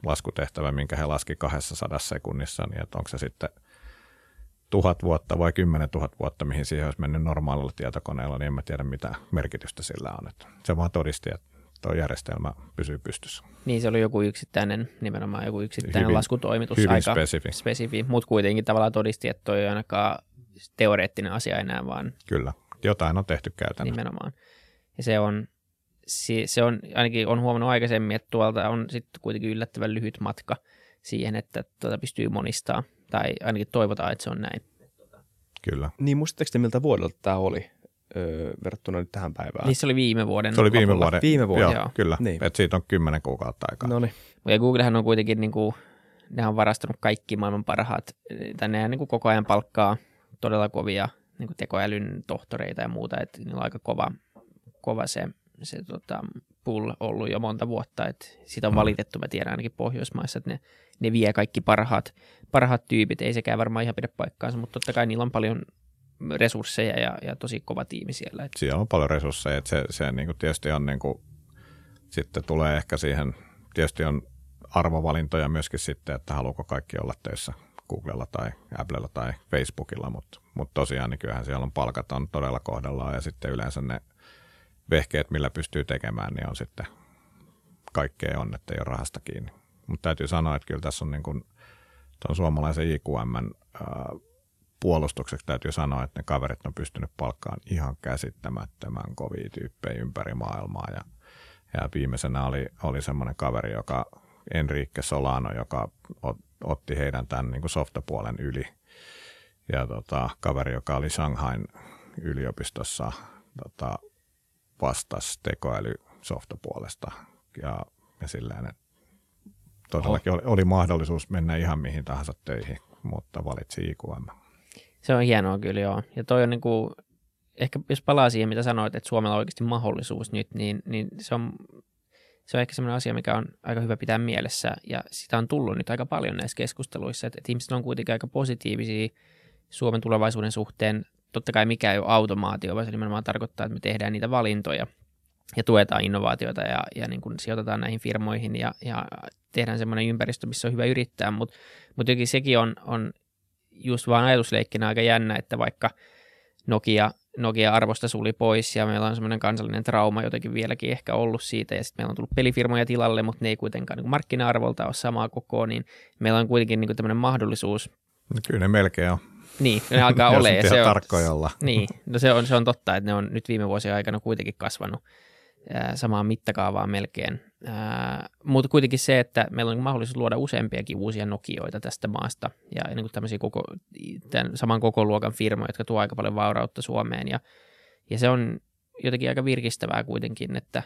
laskutehtävä, minkä he laski 200 sekunnissa, niin että onko se sitten tuhat vuotta vai kymmenen tuhat vuotta, mihin siihen olisi mennyt normaalilla tietokoneella, niin en mä tiedä mitä merkitystä sillä on. Että se vaan todisti, että tuo järjestelmä pysyy pystyssä. Niin se oli joku yksittäinen, nimenomaan joku yksittäinen Hyvin- laskutoimitus. hyvin aika spesifi. spesifi. Mutta kuitenkin tavallaan todisti, että toi ei ainakaan teoreettinen asia enää, vaan Kyllä, jotain on tehty käytännössä. nimenomaan. Ja se on, se, se on, ainakin on huomannut aikaisemmin, että tuolta on sitten kuitenkin yllättävän lyhyt matka siihen, että tuota pystyy monistaa. Tai ainakin toivotaan, että se on näin. Kyllä. Niin muistatteko te, miltä vuodelta tämä oli öö, verrattuna nyt tähän päivään? Niin se oli viime vuoden Se oli viime lopulla. vuoden. Viime vuonna, Joo, joo. kyllä. Niin. Et siitä on kymmenen kuukautta aikaa. No niin. Ja Googlehan on kuitenkin, niin kuin, ne on varastanut kaikki maailman parhaat, tai nehän niin kuin koko ajan palkkaa todella kovia niin kuin tekoälyn tohtoreita ja muuta, että niillä on aika kova, kova se, se tota, pool ollut jo monta vuotta, että siitä on Mm. valitettu, mä tiedän ainakin Pohjoismaissa, että ne, ne vie kaikki parhaat, parhaat tyypit, ei sekään varmaan ihan pidä paikkaansa, mutta totta kai niillä on paljon resursseja ja, ja tosi kova tiimi siellä. Että Siellä on paljon resursseja, että se, se niin kuin tietysti on niin kuin, sitten tulee ehkä siihen, tietysti on arvovalintoja myöskin sitten, että haluuko kaikki olla töissä Googlella tai Applella tai Facebookilla, mutta, mutta tosiaan niin kyllähän siellä on palkat on todella kohdallaan ja sitten yleensä ne vehkeet, millä pystyy tekemään, niin on sitten kaikkea on, että ei ole rahasta kiinni. Mutta täytyy sanoa, että kyllä tässä on niin kuin, tuon suomalaisen IQM puolustukseksi täytyy sanoa, että ne kaverit on pystynyt palkkaan ihan käsittämättömän kovia tyyppejä ympäri maailmaa. Ja, ja viimeisenä oli, oli semmoinen kaveri, joka Enrique Solano, joka ot, otti heidän tämän niin kuin softapuolen yli. Ja tota, kaveri, joka oli Shanghain yliopistossa, tota, vastasi tekoäly softapuolesta. Ja, ja silleen, että todellakin oli, oli mahdollisuus mennä ihan mihin tahansa töihin, mutta valitsi IQM. Se on hienoa kyllä joo. Ja toi on niinku, ehkä jos palaa siihen, mitä sanoit, että Suomella on oikeasti mahdollisuus nyt, niin, niin se, on, se on ehkä semmoinen asia, mikä on aika hyvä pitää mielessä. Ja sitä on tullut nyt aika paljon näissä keskusteluissa, että, että ihmiset on kuitenkin aika positiivisia Suomen tulevaisuuden suhteen. Totta kai mikä ei ole automaatio, vaan se nimenomaan tarkoittaa, että me tehdään niitä valintoja ja tuetaan innovaatioita ja, ja niin kuin sijoitetaan näihin firmoihin ja, ja tehdään semmoinen ympäristö, missä on hyvä yrittää, mutta mut jotenkin sekin on, on just vaan ajatusleikkinä aika jännä, että vaikka Nokia, Nokia arvosta suli pois ja meillä on semmoinen kansallinen trauma jotenkin vieläkin ehkä ollut siitä ja sitten meillä on tullut pelifirmoja tilalle, mutta ne ei kuitenkaan niin markkina-arvolta ole samaa kokoa, niin meillä on kuitenkin niin tämmöinen mahdollisuus, No kyllä ne melkein on. Niin ne alkaa nyt ja se on, tarkkoja olla. niin, no se on, se on totta, että ne on nyt viime vuosien aikana kuitenkin kasvanut ää, samaan mittakaavaan melkein. Ää, mutta kuitenkin se, että meillä on mahdollisuus luoda useampiakin uusia Nokioita tästä maasta ja niin kuin tämmöisiä koko, tämän saman koko luokan firmoja, jotka tuo aika paljon vaurautta Suomeen ja, ja se on jotenkin aika virkistävää kuitenkin, että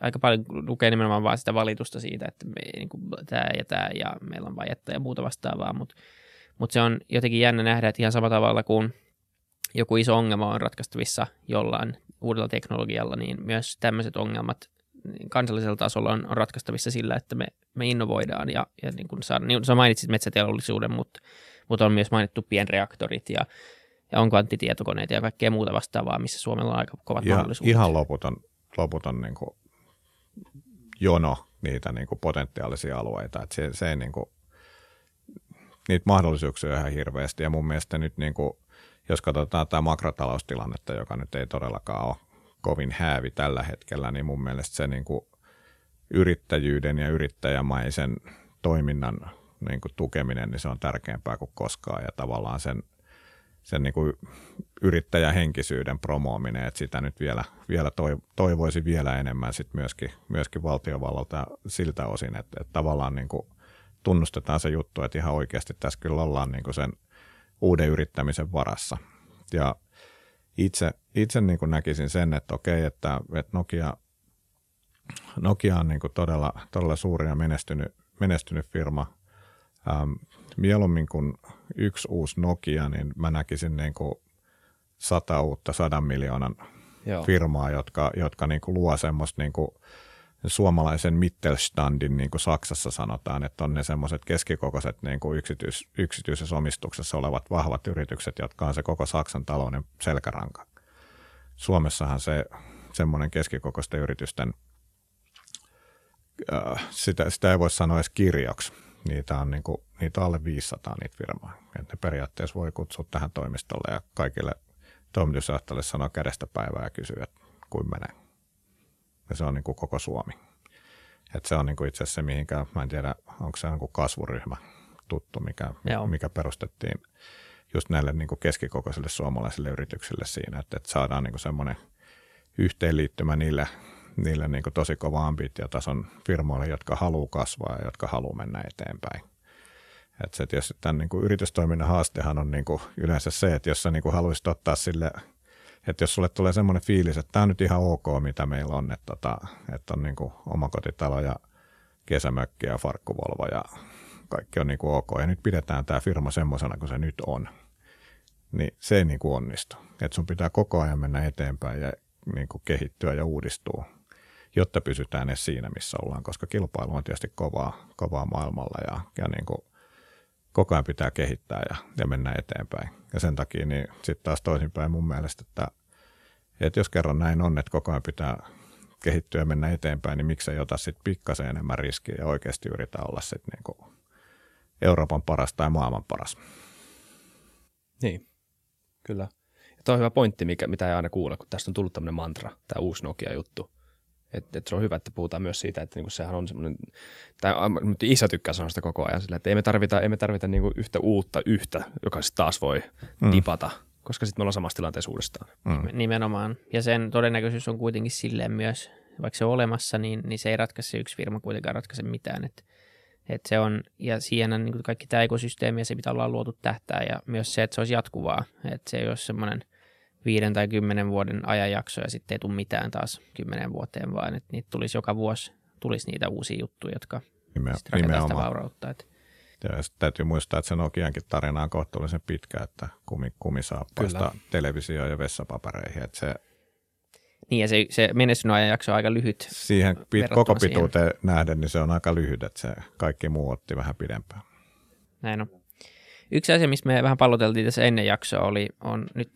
aika paljon lukee nimenomaan vaan sitä valitusta siitä, että me, niin kuin, tämä ja tämä ja meillä on vajetta ja muuta vastaavaa, mutta mut se on jotenkin jännä nähdä, että ihan samalla tavalla kuin joku iso ongelma on ratkaistavissa jollain uudella teknologialla, niin myös tämmöiset ongelmat niin kansallisella tasolla on, on ratkaistavissa sillä, että me, me innovoidaan ja, ja niin kuin sä, niin sä mainitsit metsäteollisuuden, mutta, mutta on myös mainittu pienreaktorit ja, ja on kvanttitietokoneita ja kaikkea muuta vastaavaa, missä Suomella on aika kovat Ja mahdollisuudet. ihan loputon, loputon niin kuin jono niitä niin kuin potentiaalisia alueita. Et se, se ei niin kuin, niitä mahdollisuuksia ihan hirveästi. Ja mun mielestä nyt, niin kuin, jos katsotaan tämä makrotaloustilannetta, joka nyt ei todellakaan ole kovin häävi tällä hetkellä, niin mun mielestä se niin kuin yrittäjyyden ja yrittäjämaisen toiminnan niin kuin tukeminen, niin se on tärkeämpää kuin koskaan. Ja tavallaan sen, sen niin kuin yrittäjähenkisyyden promoominen, että sitä nyt vielä, vielä toivoisi vielä enemmän sit myöskin, myöskin valtiovallalta siltä osin, että, että tavallaan niin kuin tunnustetaan se juttu, että ihan oikeasti tässä kyllä ollaan niin kuin sen uuden yrittämisen varassa. Ja itse, itse niin kuin näkisin sen, että okei, että, että Nokia, Nokia on niin kuin todella, todella suuri ja menestynyt, menestynyt firma. Ähm, mieluummin kuin yksi uusi Nokia, niin mä näkisin niin kuin sata uutta sadan miljoonan Joo. firmaa, jotka, jotka niin kuin luo semmoista niin kuin suomalaisen Mittelstandin, niin kuin Saksassa sanotaan, että on ne semmoiset keskikokoiset niin kuin yksityis, yksityisessä omistuksessa olevat vahvat yritykset, jotka on se koko Saksan talouden selkäranka. Suomessahan se semmoinen keskikokoisten yritysten, äh, sitä, sitä ei voi sanoa edes kirjaksi. Niitä on, niin kuin, niitä on alle 500 niitä firmaa. Että ne periaatteessa voi kutsua tähän toimistolle ja kaikille toimitusjohtajille sanoa kädestä päivää ja kysyä, että kuin menee. Ja se on niin kuin koko Suomi. Et se on niin kuin itse asiassa se, mihinkä, mä en tiedä, onko se joku kasvuryhmä tuttu, mikä, Joo. mikä perustettiin just näille niin kuin keskikokoisille suomalaisille yrityksille siinä, että, että saadaan niin kuin semmoinen yhteenliittymä niille, niille niin kuin tosi kova ambitiotason firmoille, jotka haluaa kasvaa ja jotka haluaa mennä eteenpäin. Et se tietysti tämän niin kuin yritystoiminnan haastehan on niin kuin yleensä se, että jos sä niin kuin haluaisit ottaa sille, että jos sulle tulee semmoinen fiilis, että tämä on nyt ihan ok, mitä meillä on, että, tota, että on niin omakotitalo ja kesämökki ja farkkuvolvo ja kaikki on niin kuin ok, ja nyt pidetään tämä firma semmoisena kuin se nyt on, niin se ei niin kuin onnistu. Että sun pitää koko ajan mennä eteenpäin ja niin kuin kehittyä ja uudistua, jotta pysytään edes siinä, missä ollaan, koska kilpailu on tietysti kovaa, kovaa maailmalla ja, ja niin kuin koko ajan pitää kehittää ja, ja mennä eteenpäin. Ja sen takia niin sitten taas toisinpäin mun mielestä, että, että jos kerran näin on, että koko ajan pitää kehittyä ja mennä eteenpäin, niin miksei ota sitten pikkasen enemmän riskiä ja oikeasti yritä olla sitten niinku Euroopan paras tai maailman paras. Niin, kyllä. Ja toi on hyvä pointti, mikä, mitä ei aina kuule, kun tästä on tullut tämmöinen mantra, tämä uusi Nokia-juttu. Että et se on hyvä, että puhutaan myös siitä, että niinku sehän on semmoinen, tai isä tykkää sanoa sitä koko ajan sillä, että ei me tarvita, ei me tarvita niinku yhtä uutta yhtä, joka sitten taas voi mm. dipata, koska sitten me ollaan samassa tilanteessa uudestaan. Mm. Nimenomaan. Ja sen todennäköisyys on kuitenkin silleen myös, vaikka se on olemassa, niin, niin se ei ratkaise se yksi firma kuitenkaan ratkaise mitään. Et, et se on, ja siihen on niin kaikki tämä ekosysteemi ja se pitää olla luotu tähtää ja myös se, että se olisi jatkuvaa. Että se ei ole semmoinen viiden tai kymmenen vuoden ajanjakso ja sitten ei tule mitään taas kymmenen vuoteen, vaan että niitä tulisi joka vuosi tulisi niitä uusia juttuja, jotka Nime, sitten rakentaa sitä vaurautta. Et, Ja täytyy muistaa, että se Nokiankin tarina on kohtuullisen pitkä, että kumi, kumisaappaista Kyllä. televisio ja vessapapereihin. Että se, niin ja se, se menestynyt ajanjakso on aika lyhyt. siihen pit, koko siihen. pituuteen nähden, niin se on aika lyhyt, että se kaikki muu otti vähän pidempään. Näin on. Yksi asia, mistä me vähän palloteltiin tässä ennen jaksoa, oli, on nyt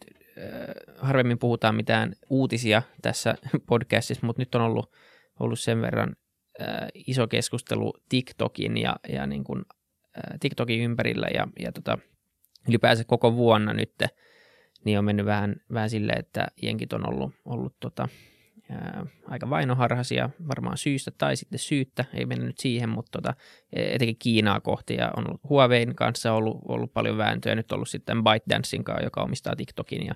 harvemmin puhutaan mitään uutisia tässä podcastissa, mutta nyt on ollut, ollut sen verran iso keskustelu TikTokin ja, ja niin kuin, TikTokin ympärillä ja, ja tota, ylipäänsä koko vuonna nyt, niin on mennyt vähän, vähän silleen, että jenkit on ollut, ollut tota, ää, aika vainoharhaisia varmaan syystä tai sitten syyttä, ei mennä nyt siihen, mutta tota, etenkin Kiinaa kohti. Ja on ollut Huawein kanssa ollut, ollut paljon vääntöä, nyt ollut sitten ByteDancein kanssa, joka omistaa TikTokin. Ja,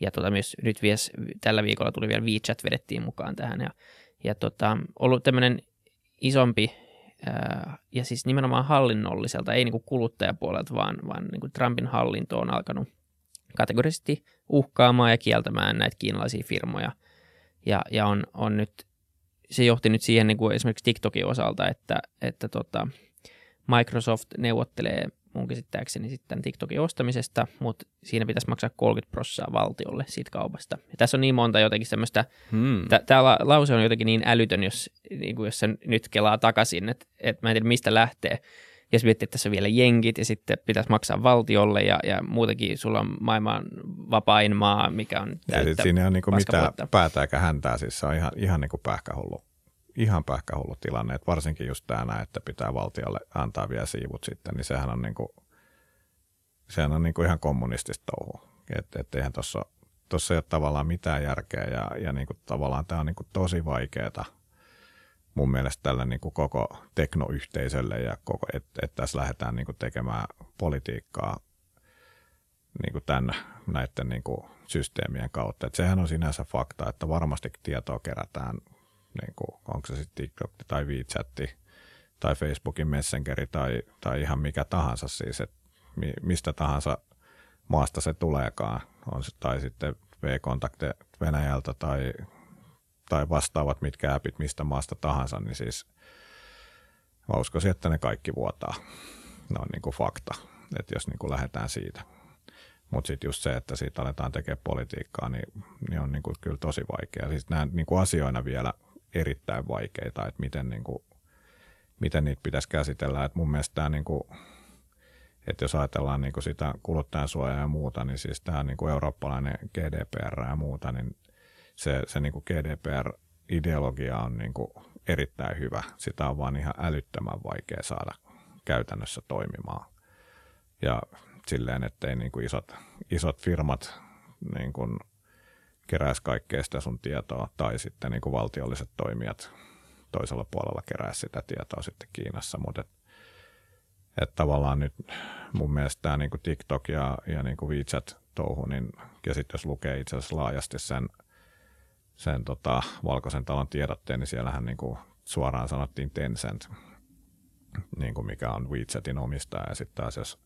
ja tota, myös nyt vies, tällä viikolla tuli vielä WeChat vedettiin mukaan tähän. Ja, ja tota, ollut tämmöinen isompi ja siis nimenomaan hallinnolliselta, ei niinku kuluttajapuolelta, vaan, vaan niinku Trumpin hallinto on alkanut kategorisesti uhkaamaan ja kieltämään näitä kiinalaisia firmoja. Ja, ja on, on nyt, se johti nyt siihen niin kuin esimerkiksi TikTokin osalta, että, että tota, Microsoft neuvottelee mun käsittääkseni sitten TikTokin ostamisesta, mutta siinä pitäisi maksaa 30 prosenttia valtiolle siitä kaupasta. Ja tässä on niin monta jotenkin semmoista, Hmm. tämä la, lause on jotenkin niin älytön, jos, niin kuin jos sen nyt kelaa takaisin, että, että mä en tiedä mistä lähtee. Jos miettii, että tässä on vielä jenkit ja sitten pitäisi maksaa valtiolle ja, ja muutenkin sulla on maailman vapain maa, mikä on täyttä siinä ei ole niinku mitään paskavuotta. päätä eikä häntää, siis se on ihan, ihan niinku pähkähullu, ihan pähkähullu tilanne, että varsinkin just tämä, että pitää valtiolle antaa vielä siivut sitten, niin sehän on, niinku, sehän on niinku ihan kommunistista touhua, että et eihän tuossa tuossa ei ole tavallaan mitään järkeä ja, ja niinku tavallaan tämä on niinku tosi vaikeaa mun mielestä tälle niinku koko teknoyhteisölle ja koko, että et tässä lähdetään niinku tekemään politiikkaa niin tämän, näiden niin kuin systeemien kautta. Et sehän on sinänsä fakta, että varmasti tietoa kerätään, niin kuin, onko se sitten TikTok tai WeChat tai Facebookin Messengeri tai, tai ihan mikä tahansa siis, että mi, mistä tahansa maasta se tuleekaan, on se, tai sitten V-kontakte Venäjältä tai, tai vastaavat mitkä appit mistä maasta tahansa, niin siis mä uskoisin, että ne kaikki vuotaa. Ne on niin kuin fakta, että jos niin kuin lähdetään siitä. Mutta sitten just se, että siitä aletaan tekemään politiikkaa, niin, niin on niin kuin kyllä tosi vaikea. Siis nämä niin kuin asioina vielä erittäin vaikeita, että miten, niin kuin, miten niitä pitäisi käsitellä. Et mun mielestä tämä, niin kuin, että jos ajatellaan niin kuin sitä kuluttajansuojaa ja muuta, niin siis tämä niin kuin eurooppalainen GDPR ja muuta, niin se, se niin kuin GDPR-ideologia on niin kuin erittäin hyvä. Sitä on vaan ihan älyttömän vaikea saada käytännössä toimimaan. Ja silleen, ettei niin kuin isot, isot firmat niin kuin keräisi kaikkea sitä sun tietoa, tai sitten niin kuin valtiolliset toimijat toisella puolella kerää sitä tietoa sitten Kiinassa, mutta et, et tavallaan nyt mun mielestä tämä niin TikTok ja, ja niin kuin WeChat-touhu, niin, ja sitten jos lukee itse asiassa laajasti sen, sen tota, Valkoisen talon tiedotteen, niin siellähän niin kuin suoraan sanottiin Tencent, niin kuin mikä on WeChatin omistaja, ja sitten taas jos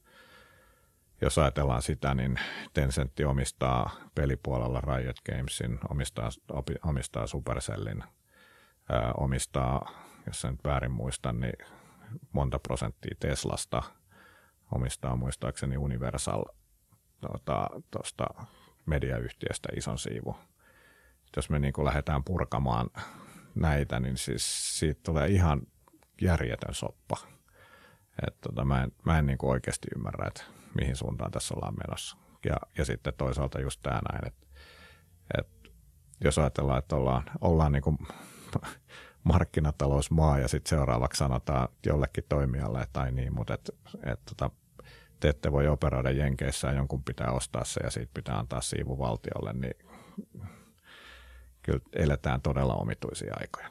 jos ajatellaan sitä, niin Tencent omistaa pelipuolella Riot Gamesin, omistaa, omistaa Supercellin, ää, omistaa, jos en nyt väärin muista, niin monta prosenttia Teslasta, omistaa muistaakseni Universal tuosta tota, mediayhtiöstä ison siivu. Jos me niin lähdetään purkamaan näitä, niin siis siitä tulee ihan järjetön soppa. Et tota, mä en, mä en niin oikeasti ymmärrä, että mihin suuntaan tässä ollaan menossa. Ja, ja sitten toisaalta just tämä näin, että, että jos ajatellaan, että ollaan, ollaan niin kuin markkinatalousmaa ja sitten seuraavaksi sanotaan jollekin toimijalle tai niin, mutta et, et, tota, te ette voi operoida Jenkeissä ja jonkun pitää ostaa se ja siitä pitää antaa siivu valtiolle, niin kyllä eletään todella omituisia aikoja.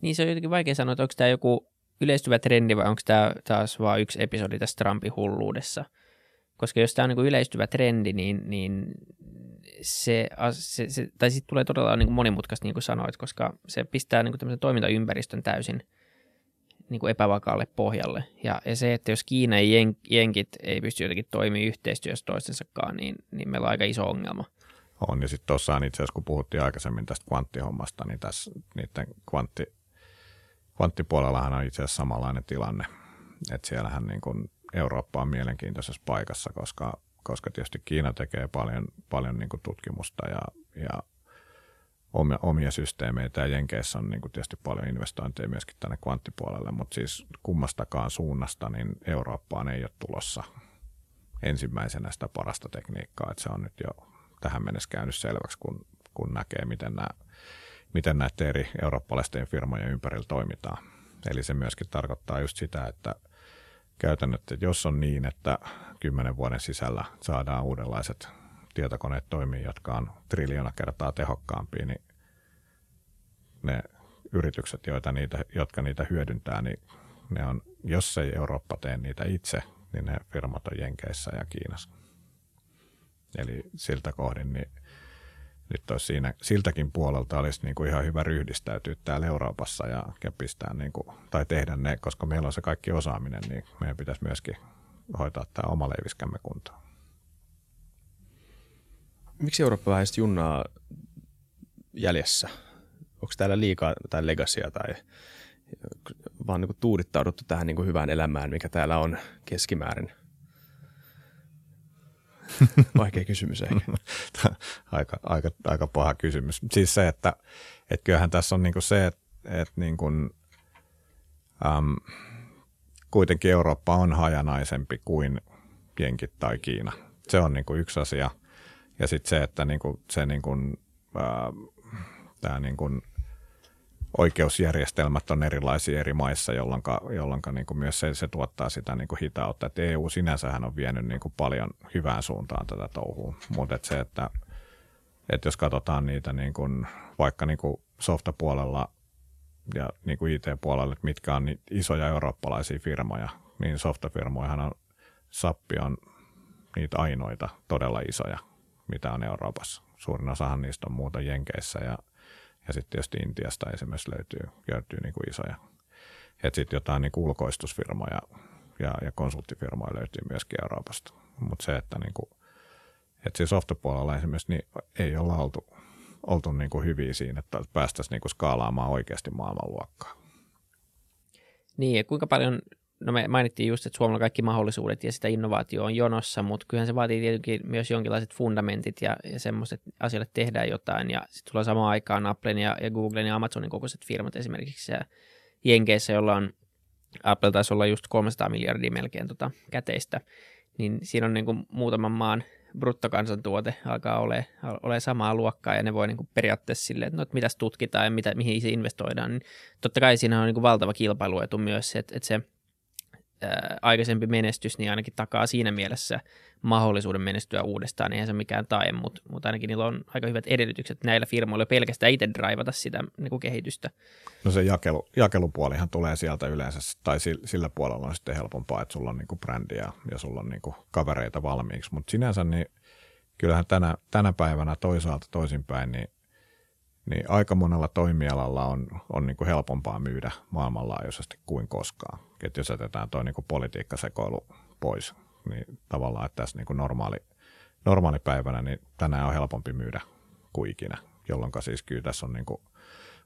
Niin se on jotenkin vaikea sanoa, että onko tämä joku yleistyvä trendi vai onko tämä taas vain yksi episodi tässä Trumpin hulluudessa? Koska jos tämä on niin yleistyvä trendi, niin, niin se, se, se, tai sitten tulee todella niin kuin monimutkaista, niin kuin sanoit, koska se pistää niin kuin toimintaympäristön täysin niin kuin epävakaalle pohjalle. Ja, ja se, että jos Kiina ja jen, Jenkit ei pysty jotenkin toimimaan yhteistyössä toistensakaan, niin, niin meillä on aika iso ongelma. On, ja sitten tuossa itse asiassa, kun puhuttiin aikaisemmin tästä kvanttihommasta, niin tässä niiden kvantti, kvanttipuolellahan on itse asiassa samanlainen tilanne. Että siellähän niin kuin Eurooppa on mielenkiintoisessa paikassa, koska, koska tietysti Kiina tekee paljon, paljon niin tutkimusta ja, ja omia, omia systeemeitä ja Jenkeissä on niin kuin tietysti paljon investointeja myöskin tänne kvanttipuolelle, mutta siis kummastakaan suunnasta niin Eurooppaan ei ole tulossa ensimmäisenä sitä parasta tekniikkaa, että se on nyt jo tähän mennessä käynyt selväksi, kun, kun näkee, miten nämä miten näiden eri eurooppalaisten firmojen ympärillä toimitaan. Eli se myöskin tarkoittaa just sitä, että käytännössä, että jos on niin, että kymmenen vuoden sisällä saadaan uudenlaiset tietokoneet toimii, jotka on triljoona kertaa tehokkaampia, niin ne yritykset, joita niitä, jotka niitä hyödyntää, niin ne on, jos ei Eurooppa tee niitä itse, niin ne firmat on Jenkeissä ja Kiinassa. Eli siltä kohdin niin nyt olisi siinä, siltäkin puolelta olisi niin kuin ihan hyvä ryhdistäytyä täällä Euroopassa ja, pistää niin kuin, tai tehdä ne, koska meillä on se kaikki osaaminen, niin meidän pitäisi myöskin hoitaa tämä oma leiviskämme kuntoon. Miksi Eurooppa vähän junnaa jäljessä? Onko täällä liikaa tai legasia tai vaan niin kuin tuudittauduttu tähän niin kuin hyvään elämään, mikä täällä on keskimäärin? Vaikea kysymys ehkä. aika, aika, aika paha kysymys. Siis se, että, että kyllähän tässä on niin kuin se, että, niin kuin, äm, kuitenkin Eurooppa on hajanaisempi kuin Jenkit tai Kiina. Se on niin kuin yksi asia. Ja sitten se, että niin kuin, se niin kuin, ää, tämä niin kuin oikeusjärjestelmät on erilaisia eri maissa, jolloin, jolloin niin kuin myös se, se tuottaa sitä niin kuin hitautta. Et EU sinänsähän on vienyt niin kuin paljon hyvään suuntaan tätä touhua, mutta et se, että, että jos katsotaan niitä niin kuin, vaikka niin kuin softapuolella ja niin kuin IT-puolella, että mitkä on niitä isoja eurooppalaisia firmoja, niin softafirmoihan on, Sappi on niitä ainoita todella isoja, mitä on Euroopassa. Suurin osahan niistä on muuta Jenkeissä ja ja sitten tietysti Intiasta esimerkiksi löytyy, löytyy niin kuin isoja. Että sitten jotain niin kuin ulkoistusfirmoja ja, ja konsulttifirmoja löytyy myöskin Euroopasta. Mutta se, että, niin kuin, että siis softapuolella esimerkiksi niin ei olla oltu, oltu niin kuin hyviä siinä, että päästäisiin niin kuin skaalaamaan oikeasti maailmanluokkaa. Niin, ja kuinka paljon no me mainittiin just, että Suomella on kaikki mahdollisuudet ja sitä innovaatio on jonossa, mutta kyllähän se vaatii tietenkin myös jonkinlaiset fundamentit ja, ja semmoiset asioille tehdään jotain. Ja sitten tulee samaan aikaan Applen ja, ja Googlen ja Amazonin kokoiset firmat esimerkiksi ja Jenkeissä, jolla on Apple taisi olla just 300 miljardia melkein tota käteistä, niin siinä on niin kuin muutaman maan bruttokansantuote alkaa ole, ole samaa luokkaa ja ne voi niin kuin periaatteessa silleen, että no, että mitäs tutkitaan ja mitä, mihin se investoidaan, niin totta kai siinä on niin kuin valtava kilpailuetu myös että, että se ää, aikaisempi menestys niin ainakin takaa siinä mielessä mahdollisuuden menestyä uudestaan. Eihän se mikään tae, mutta, mutta ainakin niillä on aika hyvät edellytykset näillä firmoilla pelkästään itse draivata sitä niin kuin kehitystä. No se jakelu, jakelupuolihan tulee sieltä yleensä, tai sillä puolella on sitten helpompaa, että sulla on niin kuin brändi ja, ja sulla on niin kuin kavereita valmiiksi, mutta sinänsä niin kyllähän tänä, tänä päivänä toisaalta toisinpäin, niin niin aika monella toimialalla on, on niin kuin helpompaa myydä maailmanlaajuisesti kuin koskaan. Et jos jätetään tuo niin politiikkasekoilu pois, niin tavallaan, että tässä niin kuin normaali, normaali päivänä, niin tänään on helpompi myydä kuin ikinä, jolloin siis kyllä tässä on niin kuin,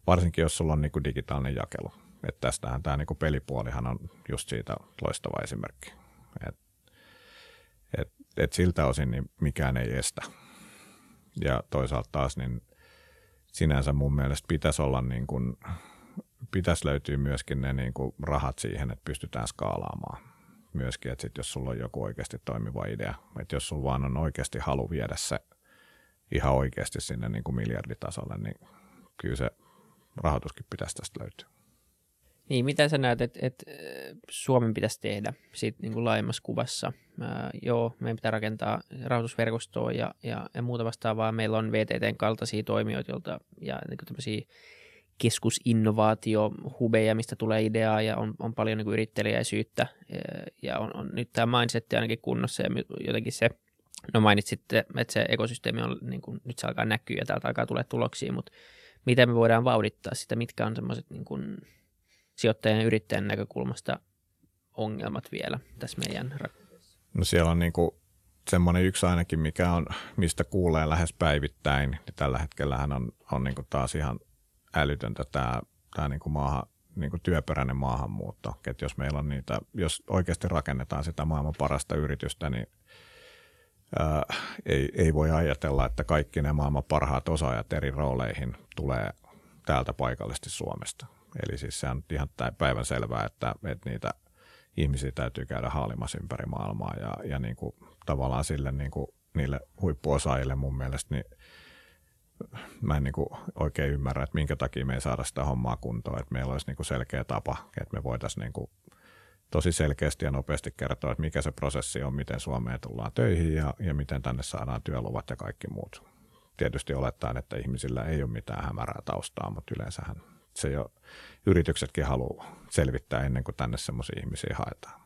varsinkin jos sulla on niin kuin digitaalinen jakelu. Että tästähän tämä niin kuin pelipuolihan on just siitä loistava esimerkki. Et, et, et siltä osin niin mikään ei estä. Ja toisaalta taas niin sinänsä mun mielestä pitäisi olla niin kuin, pitäisi löytyä myöskin ne niin kuin rahat siihen, että pystytään skaalaamaan myöskin, että sit jos sulla on joku oikeasti toimiva idea, että jos sulla vaan on oikeasti halu viedä se ihan oikeasti sinne niin kuin miljarditasolle, niin kyllä se rahoituskin pitäisi tästä löytyä. Niin, mitä sä näet, että, että Suomen pitäisi tehdä siitä niin kuin laajemmassa kuvassa? Ää, joo, meidän pitää rakentaa rahoitusverkostoa ja, ja, ja muuta vastaavaa. Meillä on VTTn kaltaisia toimijoita joilta, ja niin kuin tämmöisiä keskusinnovaatiohubeja, mistä tulee ideaa ja on, on paljon niin yrittelijäisyyttä ja on, on nyt tämä mindset ainakin kunnossa ja jotenkin se, no mainitsitte, että se ekosysteemi on, niin kuin, nyt se alkaa näkyä ja täältä alkaa tulla tuloksia, mutta miten me voidaan vauhdittaa sitä, mitkä on semmoiset niin sijoittajan ja yrittäjän näkökulmasta ongelmat vielä tässä meidän? No siellä on niin kuin semmoinen yksi ainakin, mikä on, mistä kuulee lähes päivittäin, niin tällä hetkellä on, on niin kuin taas ihan älytöntä tämä, tämä niin kuin maahan, niin kuin työperäinen maahanmuutto. Että jos meillä on niitä, jos oikeasti rakennetaan sitä maailman parasta yritystä, niin ää, ei, ei voi ajatella, että kaikki ne maailman parhaat osaajat eri rooleihin tulee täältä paikallisesti Suomesta. Eli siis se on ihan päivän selvää, että, että niitä ihmisiä täytyy käydä haalimassa ympäri maailmaa ja, ja niin kuin, tavallaan sille niin kuin, niille huippuosaajille mun mielestä niin mä en niin kuin oikein ymmärrä, että minkä takia me ei saada sitä hommaa kuntoon, että meillä olisi niin kuin selkeä tapa, että me voitaisiin niin kuin tosi selkeästi ja nopeasti kertoa, että mikä se prosessi on, miten Suomeen tullaan töihin ja, ja miten tänne saadaan työluvat ja kaikki muut. Tietysti olettaen, että ihmisillä ei ole mitään hämärää taustaa, mutta yleensähän se jo yrityksetkin haluaa selvittää ennen kuin tänne semmoisia ihmisiä haetaan.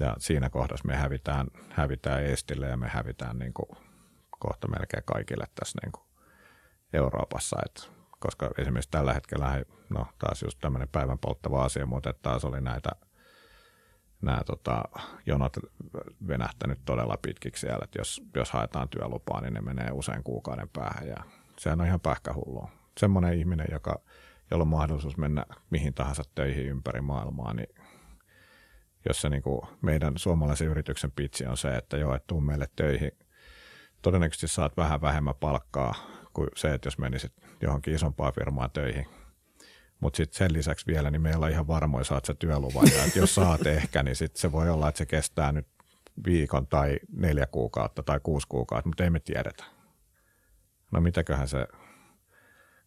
Ja siinä kohdassa me hävitään, hävitään Eestille ja me hävitään niin kuin kohta melkein kaikille tässä niin kuin Euroopassa. Et, koska esimerkiksi tällä hetkellä, no taas just tämmöinen päivän polttava asia, mutta taas oli näitä nämä tota, jonot venähtänyt todella pitkiksi siellä, että jos, jos haetaan työlupaa, niin ne menee usein kuukauden päähän ja sehän on ihan pähkähullua. Semmoinen ihminen, joka, jolla on mahdollisuus mennä mihin tahansa töihin ympäri maailmaa, niin jos se niin kuin meidän suomalaisen yrityksen pitsi on se, että joo, että tuu meille töihin – todennäköisesti saat vähän vähemmän palkkaa kuin se, että jos menisit johonkin isompaan firmaan töihin. Mutta sitten sen lisäksi vielä, niin meillä on ihan varmoin saat se työluvan. Ja jos saat ehkä, niin sitten se voi olla, että se kestää nyt viikon tai neljä kuukautta tai kuusi kuukautta, mutta ei me tiedetä. No mitäköhän se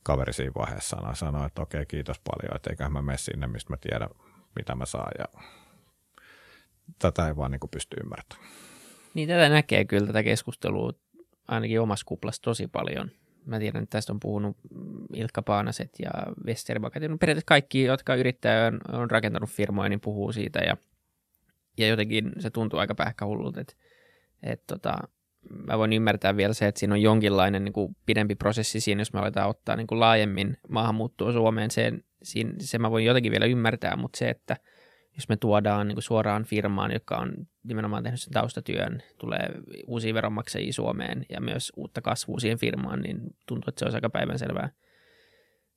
kaveri siinä vaiheessa sanoi, sanoi että okei, kiitos paljon, että eiköhän mä mene sinne, mistä mä tiedän, mitä mä saan. Ja tätä ei vaan niin pysty ymmärtämään. Niin tätä näkee kyllä tätä keskustelua ainakin omassa kuplassa tosi paljon. Mä tiedän, että tästä on puhunut Ilkka Paanaset ja Westerbakat. No periaatteessa kaikki, jotka yrittää on, on rakentanut firmoja, niin puhuu siitä. Ja, ja jotenkin se tuntuu aika pähkähullulta, että, että tota, mä voin ymmärtää vielä se, että siinä on jonkinlainen niin kuin pidempi prosessi siinä, jos me aletaan ottaa niin kuin laajemmin maahanmuuttoa Suomeen. Sen, siinä, se mä voin jotenkin vielä ymmärtää, mutta se, että – jos me tuodaan niin kuin suoraan firmaan, joka on nimenomaan tehnyt sen taustatyön, tulee uusia veronmaksajia Suomeen ja myös uutta kasvua siihen firmaan, niin tuntuu, että se olisi aika päivänselvää,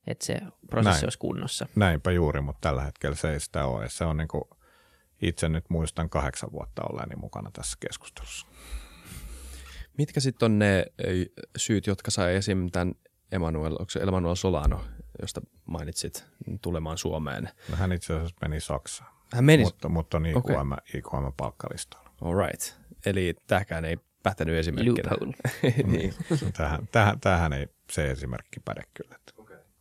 että se prosessi Näin. olisi kunnossa. Näinpä juuri, mutta tällä hetkellä se ei sitä ole. Se on niin kuin, itse nyt muistan kahdeksan vuotta olleeni mukana tässä keskustelussa. Mitkä sitten on ne syyt, jotka sai esim. tämän Emanuel, onko se Emanuel Solano, josta mainitsit, tulemaan Suomeen? No hän itse asiassa meni Saksaan. Hän meni? Mutta, mutta on IQM, okay. IQM palkkalistoilla. All right. Eli tämäkään ei pätenyt esimerkkinä. niin. tähän, tähän, tähän ei se esimerkki päde kyllä.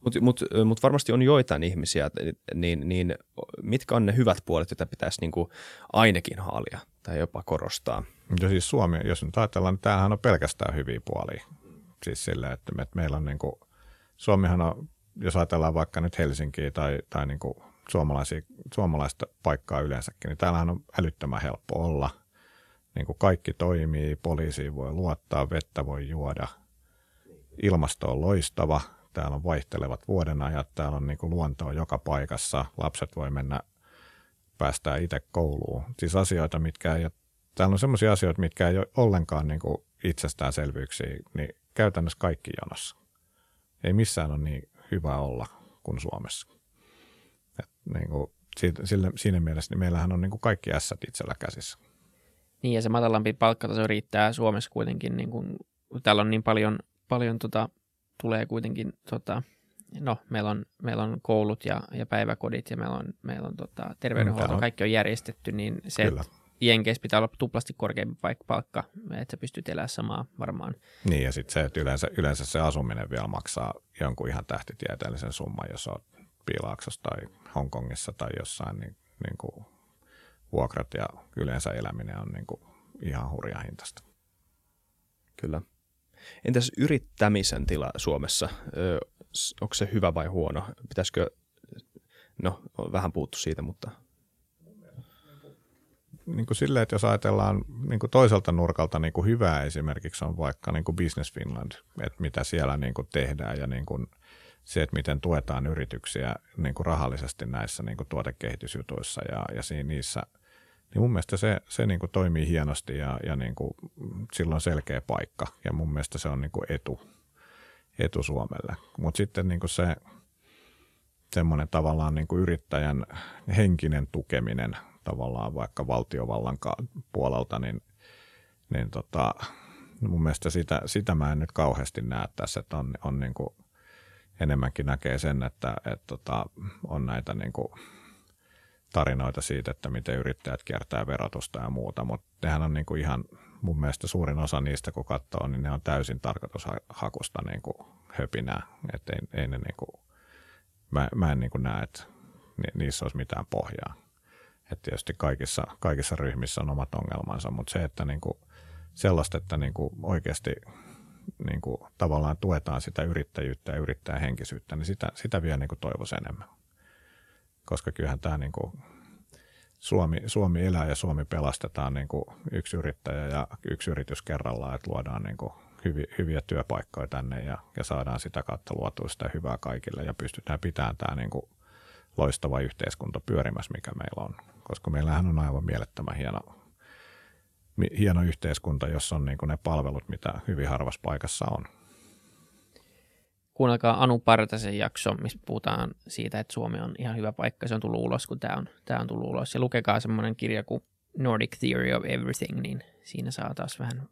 Mutta mut, mut varmasti on joitain ihmisiä, niin, niin mitkä on ne hyvät puolet, joita pitäisi niinku ainakin haalia tai jopa korostaa? Ja siis Suomi, jos nyt ajatellaan, niin tämähän on pelkästään hyviä puolia. Siis sillä, että, me, että meillä on niinku, Suomihan on, jos ajatellaan vaikka nyt Helsinkiä tai, tai niinku suomalaisia, suomalaista paikkaa yleensäkin, niin täällähän on älyttömän helppo olla. Niin kuin kaikki toimii, poliisiin voi luottaa, vettä voi juoda, ilmasto on loistava – täällä on vaihtelevat vuodenajat, täällä on niin kuin luontoa joka paikassa, lapset voi mennä, päästää itse kouluun. Siis asioita, mitkä ei ole, täällä on sellaisia asioita, mitkä ei ole ollenkaan niin kuin itsestäänselvyyksiä, niin käytännössä kaikki jonossa. Ei missään ole niin hyvä olla kuin Suomessa. Et niin kuin, sillä, siinä mielessä niin meillähän on niin kuin kaikki ässät itsellä käsissä. Niin ja se matalampi palkkataso riittää Suomessa kuitenkin, niin kuin, täällä on niin paljon, paljon tota, tulee kuitenkin, tota, no meillä on, meillä on koulut ja, ja päiväkodit ja meillä on, meillä on tota, terveydenhuolto, on. kaikki on järjestetty, niin se, Kyllä. Jenkeissä pitää olla tuplasti korkeampi palkka, että sä pystyt elämään samaa varmaan. Niin ja sitten se, että yleensä, yleensä se asuminen vielä maksaa jonkun ihan tähtitieteellisen summan, jos olet Piilaaksossa tai Hongkongissa tai jossain, niin, niin kuin vuokrat ja yleensä eläminen on niin kuin ihan hurja hintasta. Kyllä. Entäs yrittämisen tila Suomessa? Ö, onko se hyvä vai huono? Pitäisikö, no vähän puuttu siitä, mutta... Niin kuin silleen, että jos ajatellaan niin kuin toiselta nurkalta niin kuin hyvää esimerkiksi on vaikka niin kuin Business Finland, että mitä siellä niin kuin tehdään ja niin kuin se, että miten tuetaan yrityksiä niin kuin rahallisesti näissä niin kuin tuotekehitysjutuissa ja, ja siinä, niissä – niin mun mielestä se, se niin kuin toimii hienosti ja, ja niin kuin, silloin selkeä paikka ja mun mielestä se on niin kuin etu, etu Suomelle. Mutta sitten niin kuin se semmoinen tavallaan niin kuin yrittäjän henkinen tukeminen tavallaan vaikka valtiovallan puolelta, niin, niin tota, mun mielestä sitä, sitä mä en nyt kauheasti näe tässä, että on, on niin kuin enemmänkin näkee sen, että, että tota, on näitä niin kuin tarinoita siitä, että miten yrittäjät kiertää verotusta ja muuta, mutta nehän on niin kuin ihan mun mielestä suurin osa niistä, kun katsoo, niin ne on täysin tarkoitushakusta niin kuin höpinää, että ei, ei ne niin kuin, mä, mä en niin kuin näe, että niissä olisi mitään pohjaa. Että tietysti kaikissa, kaikissa ryhmissä on omat ongelmansa, mutta se, että niin kuin sellaista, että niin kuin oikeasti niin kuin tavallaan tuetaan sitä yrittäjyyttä ja yrittäjähenkisyyttä, niin sitä, sitä vielä niin kuin toivoisi enemmän koska kyllähän tämä niin kuin Suomi, Suomi elää ja Suomi pelastetaan niin kuin yksi yrittäjä ja yksi yritys kerrallaan, että luodaan niin kuin hyviä, hyviä työpaikkoja tänne ja, ja saadaan sitä kautta luotua sitä hyvää kaikille ja pystytään pitämään tämä niin kuin loistava yhteiskunta pyörimässä, mikä meillä on. Koska meillähän on aivan mielettömän hieno, hieno yhteiskunta, jossa on niin kuin ne palvelut, mitä hyvin harvassa paikassa on kuunnelkaa Anu Partasen jakso, missä puhutaan siitä, että Suomi on ihan hyvä paikka. Se on tullut ulos, kun tämä on, tämä on tullut ulos. Ja lukekaa semmoinen kirja kuin Nordic Theory of Everything, niin siinä saa taas vähän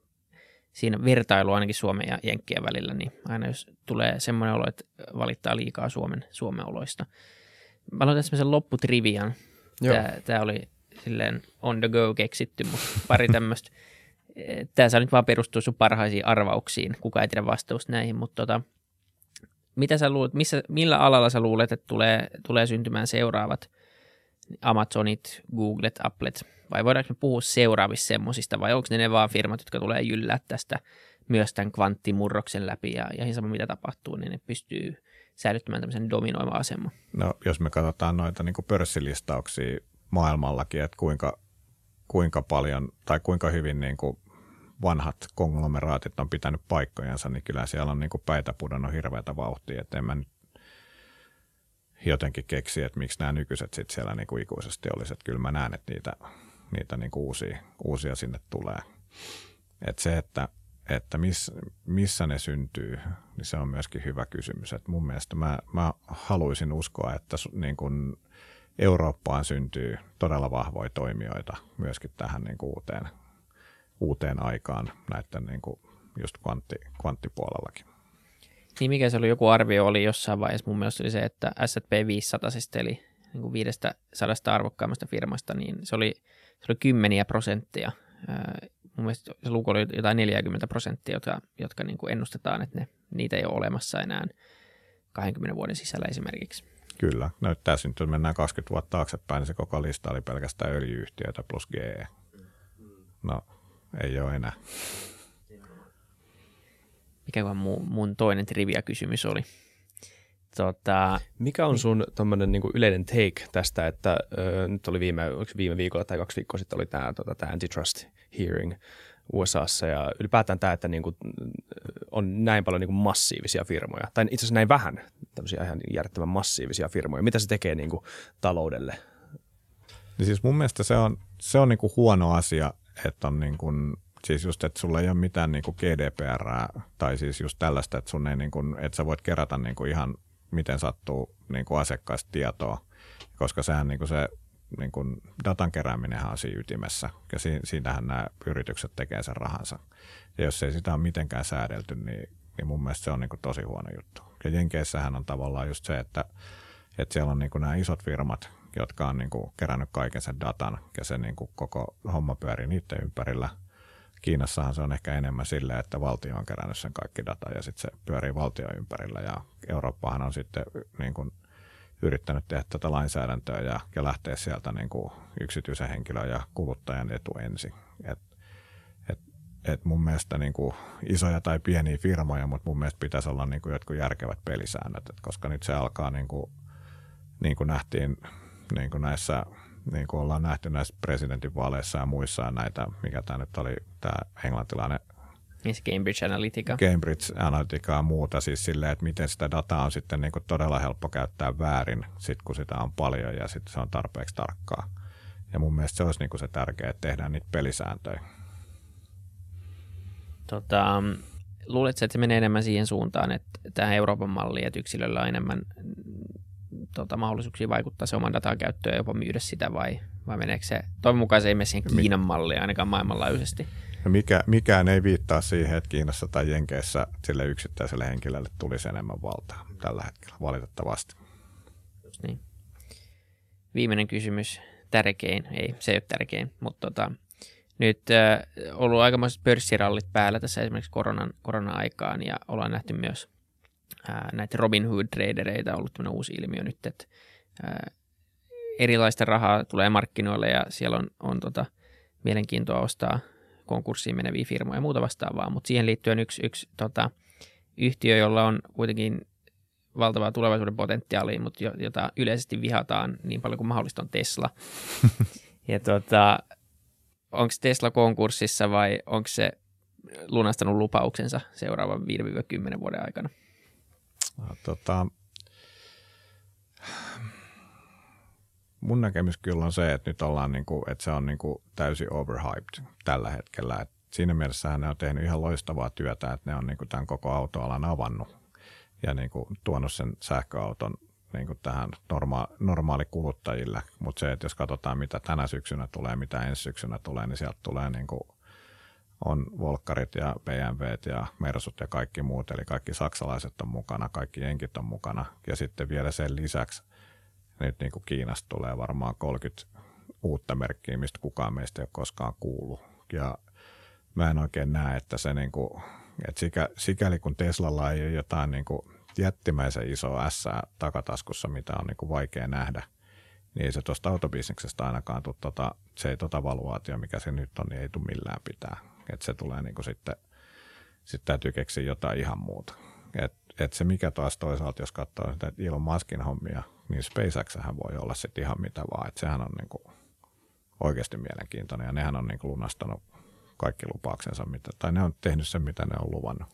siinä vertailu ainakin Suomen ja Jenkkien välillä, niin aina jos tulee semmoinen olo, että valittaa liikaa Suomen, Suomen oloista. Mä aloitan semmoisen lopputrivian. Tämä, tämä oli silleen on the go keksitty, mutta pari tämmöistä. Tämä saa nyt vaan perustua sun parhaisiin arvauksiin. Kuka ei tiedä vastausta näihin, mutta tota, mitä sä luulet, missä, millä alalla sä luulet, että tulee, tulee syntymään seuraavat Amazonit, Googlet, Applet, vai voidaanko me puhua seuraavista semmoisista, vai onko ne ne vaan firmat, jotka tulee jyllää tästä myös tämän kvanttimurroksen läpi, ja, ja sama mitä tapahtuu, niin ne pystyy säilyttämään tämmöisen dominoima aseman. No, jos me katsotaan noita niin pörssilistauksia maailmallakin, että kuinka, kuinka paljon tai kuinka hyvin niin kuin vanhat konglomeraatit on pitänyt paikkojansa, niin kyllä siellä on niin kuin päitä pudonnut hirveätä vauhtia, että en mä nyt jotenkin keksi, että miksi nämä nykyiset sitten siellä niin kuin ikuisesti olisi. Että kyllä mä näen, että niitä, niitä niin kuin uusia, uusia sinne tulee. Että se, että, että miss, missä ne syntyy, niin se on myöskin hyvä kysymys. Että mun mielestä mä, mä haluaisin uskoa, että niin kuin Eurooppaan syntyy todella vahvoja toimijoita myöskin tähän niin kuin uuteen, uuteen aikaan näiden niin kuin just kvantti, kvanttipuolellakin. Niin mikä se oli, joku arvio oli jossain vaiheessa, mun mielestä oli se, että S&P 500, eli niin kuin 500 arvokkaimmasta firmasta, niin se oli, se oli kymmeniä prosenttia. mun mielestä se luku oli jotain 40 prosenttia, jotka, jotka niin kuin ennustetaan, että ne, niitä ei ole olemassa enää 20 vuoden sisällä esimerkiksi. Kyllä, näyttää syntyä, mennään 20 vuotta taaksepäin, niin se koko lista oli pelkästään öljyyhtiöitä plus GE. No, ei ole enää. Mikä mun, mun toinen trivia-kysymys oli? Tota, Mikä on sun tommonen niinku yleinen take tästä, että ö, nyt oli viime, viime viikolla tai kaksi viikkoa sitten oli tämä tota, antitrust hearing USAssa ja ylipäätään tämä, että niinku, on näin paljon niinku massiivisia firmoja, tai itse asiassa näin vähän tämmöisiä ihan järjettömän massiivisia firmoja. Mitä se tekee niinku taloudelle? Niin siis mun mielestä se on, se on niinku huono asia, että on niinku, siis just, että sulla ei ole mitään niinku GDPR tai siis just tällaista, että, sun ei niinku, että sä voit kerätä niinku ihan miten sattuu niinku asiakkaista tietoa, koska sehän niinku se niin kuin datan kerääminen on siinä ytimessä, ja si- siitähän nämä yritykset tekee sen rahansa. Ja jos ei sitä ole mitenkään säädelty, niin, niin mun mielestä se on niin kuin tosi huono juttu. Ja Jenkeissähän on tavallaan just se, että, että siellä on niin kuin nämä isot firmat, jotka on niin kuin kerännyt kaiken sen datan, ja se niin kuin koko homma pyörii niiden ympärillä. Kiinassahan se on ehkä enemmän silleen, että valtio on kerännyt sen kaikki data, ja sitten se pyörii valtio ympärillä, ja Eurooppahan on sitten niin kuin yrittänyt tehdä tätä lainsäädäntöä ja, ja lähteä sieltä niin kuin yksityisen henkilön ja kuluttajan etu ensin. Et, et, et mun mielestä niin kuin isoja tai pieniä firmoja, mutta mun mielestä pitäisi olla niin kuin jotkut järkevät pelisäännöt, et koska nyt se alkaa niin kuin, niin kuin nähtiin niin kuin näissä niin kuin ollaan nähty näissä presidentinvaaleissa ja muissa näitä, mikä tämä nyt oli, tämä englantilainen niin se Cambridge Analytica. Cambridge Analytica ja muuta, siis silleen, että miten sitä dataa on sitten niin kuin todella helppo käyttää väärin, sit kun sitä on paljon ja sitten se on tarpeeksi tarkkaa. Ja mun mielestä se olisi niin kuin se tärkeää, että tehdään niitä pelisääntöjä. Tota, luuletko, että se menee enemmän siihen suuntaan, että tähän Euroopan malliin, että yksilöllä on enemmän tota, mahdollisuuksia vaikuttaa se oman datan käyttöön ja jopa myydä sitä vai, vai meneekö se, toivon mukaan se ei mene siihen Kiinan malliin ainakaan maailmanlaajuisesti? No mikä, mikään ei viittaa siihen, että Kiinassa tai Jenkeissä sille yksittäiselle henkilölle tulisi enemmän valtaa tällä hetkellä, valitettavasti. Just niin. Viimeinen kysymys, tärkein, ei se ei ole tärkein, mutta tota, nyt äh, ollut aikamoiset pörssirallit päällä tässä esimerkiksi koronan, korona-aikaan ja ollaan nähty myös näitä Robin Hood-tradereita ollut tämmöinen uusi ilmiö nyt, että äh, erilaista rahaa tulee markkinoille ja siellä on, on tota, mielenkiintoa ostaa konkurssiin meneviä firmoja ja muuta vastaavaa, mutta siihen liittyen yksi, yksi tota, yhtiö, jolla on kuitenkin valtavaa tulevaisuuden potentiaalia, mutta jota yleisesti vihataan niin paljon kuin mahdollista on Tesla. ja tota, onko Tesla konkurssissa vai onko se lunastanut lupauksensa seuraavan 5-10 vuoden aikana? Tota, mun näkemys kyllä on se, että nyt ollaan niin kuin, että se on niin kuin täysin overhyped tällä hetkellä. Et siinä mielessä ne on tehnyt ihan loistavaa työtä, että ne on niin kuin tämän koko autoalan avannut ja niin kuin tuonut sen sähköauton niin kuin tähän norma- normaali kuluttajille. Mutta se, että jos katsotaan mitä tänä syksynä tulee, mitä ensi syksynä tulee, niin sieltä tulee niin kuin on Volkkarit ja BMWt ja Mersut ja kaikki muut, eli kaikki saksalaiset on mukana, kaikki jenkit on mukana. Ja sitten vielä sen lisäksi nyt niin kuin Kiinasta tulee varmaan 30 uutta merkkiä, mistä kukaan meistä ei ole koskaan kuullut. Ja mä en oikein näe, että se niin kuin, että sikä, sikäli kun Teslalla ei ole jotain niin kuin jättimäisen iso S takataskussa, mitä on niin kuin vaikea nähdä, niin ei se tuosta autobisneksestä ainakaan tule, tota, se ei tota valuaatio, mikä se nyt on, niin ei tule millään pitää. Että se tulee niin kuin sitten, sitten täytyy keksiä jotain ihan muuta. Et, et se mikä taas toisaalta, jos katsoo sitä Elon Muskin hommia, niin SpaceX voi olla sitten ihan mitä vaan. Että sehän on niin kuin oikeasti mielenkiintoinen ja nehän on niin kuin lunastanut kaikki lupauksensa, mitä, tai ne on tehnyt sen, mitä ne on luvannut.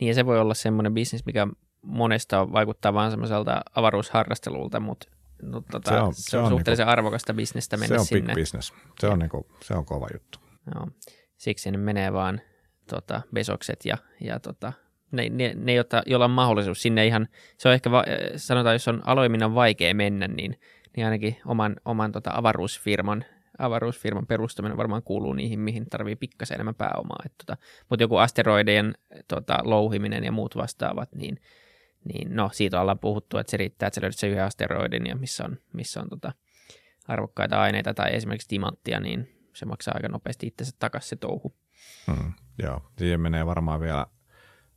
Niin ja se voi olla semmoinen bisnes, mikä monesta vaikuttaa vain semmoiselta avaruusharrastelulta, mutta no, tota, se on, se on, se on suhteellisen niinku, arvokasta bisnestä mennä sinne. Se on sinne. big business. Se on, niinku, se on kova juttu. Joo. Siksi ne menee vaan tota, besokset ja, ja tota, ne, ne, ne jota, joilla on mahdollisuus sinne ihan, se on ehkä, va, sanotaan, jos on aloiminnan vaikea mennä, niin niin ainakin oman, oman tota avaruusfirman, avaruusfirman perustaminen varmaan kuuluu niihin, mihin tarvii pikkasen enemmän pääomaa. tota, mutta joku asteroidien tota, louhiminen ja muut vastaavat, niin, niin no, siitä ollaan puhuttu, että se riittää, että sä löydät se yhden asteroidin ja missä on, missä on tota, arvokkaita aineita tai esimerkiksi timanttia, niin se maksaa aika nopeasti itsensä takaisin se touhu. Hmm, joo, siihen menee varmaan vielä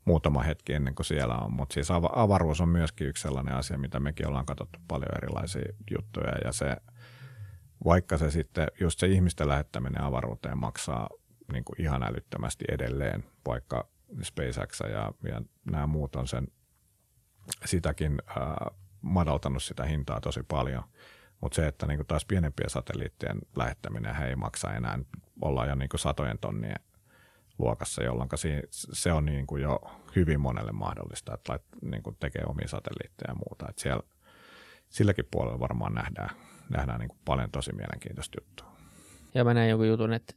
muutama hetki ennen kuin siellä on, mutta siis avaruus on myöskin yksi sellainen asia, mitä mekin ollaan katsottu paljon erilaisia juttuja ja se, vaikka se sitten just se ihmisten lähettäminen avaruuteen maksaa niin kuin ihan älyttömästi edelleen, vaikka SpaceX ja, ja nämä muut on sen sitäkin ää, madaltanut sitä hintaa tosi paljon. Mutta se, että niinku taas pienempien satelliittien lähettäminen ei maksa enää, ollaan jo niinku satojen tonnien luokassa, jolloin se on niin kuin jo hyvin monelle mahdollista, että niin kuin tekee omia satelliitteja ja muuta. Että siellä, silläkin puolella varmaan nähdään, nähdään niin kuin paljon tosi mielenkiintoista juttua. Ja mä näin joku jutun, että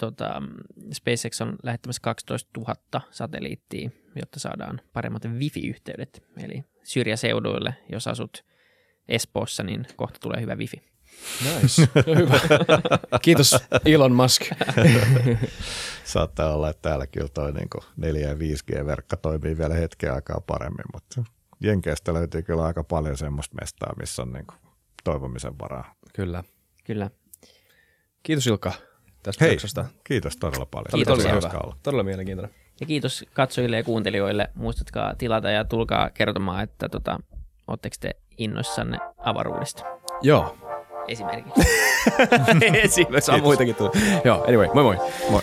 tota, SpaceX on lähettämässä 12 000 satelliittia, jotta saadaan paremmat wifi-yhteydet. Eli syrjäseuduille, jos asut Espoossa, niin kohta tulee hyvä wifi. Nice. Hyvä. Kiitos Elon Musk. Saattaa olla, että täällä kyllä toi niin 4 ja 5G-verkka toimii vielä hetken aikaa paremmin, mutta Jenkeistä löytyy kyllä aika paljon semmoista mestaa, missä on niin kuin toivomisen varaa. Kyllä. Kyllä. Kiitos Ilkka tästä Hei, jaksosta. kiitos todella paljon. Kiitos. Todella, hyvä. Olla. todella mielenkiintoinen. Ja kiitos katsojille ja kuuntelijoille. Muistatkaa tilata ja tulkaa kertomaan, että tota, oletteko te innoissanne avaruudesta. Joo, Esimerkiksi. Esimerkiksi. Saa muitakin tulla. Joo, anyway, moi moi. Moi.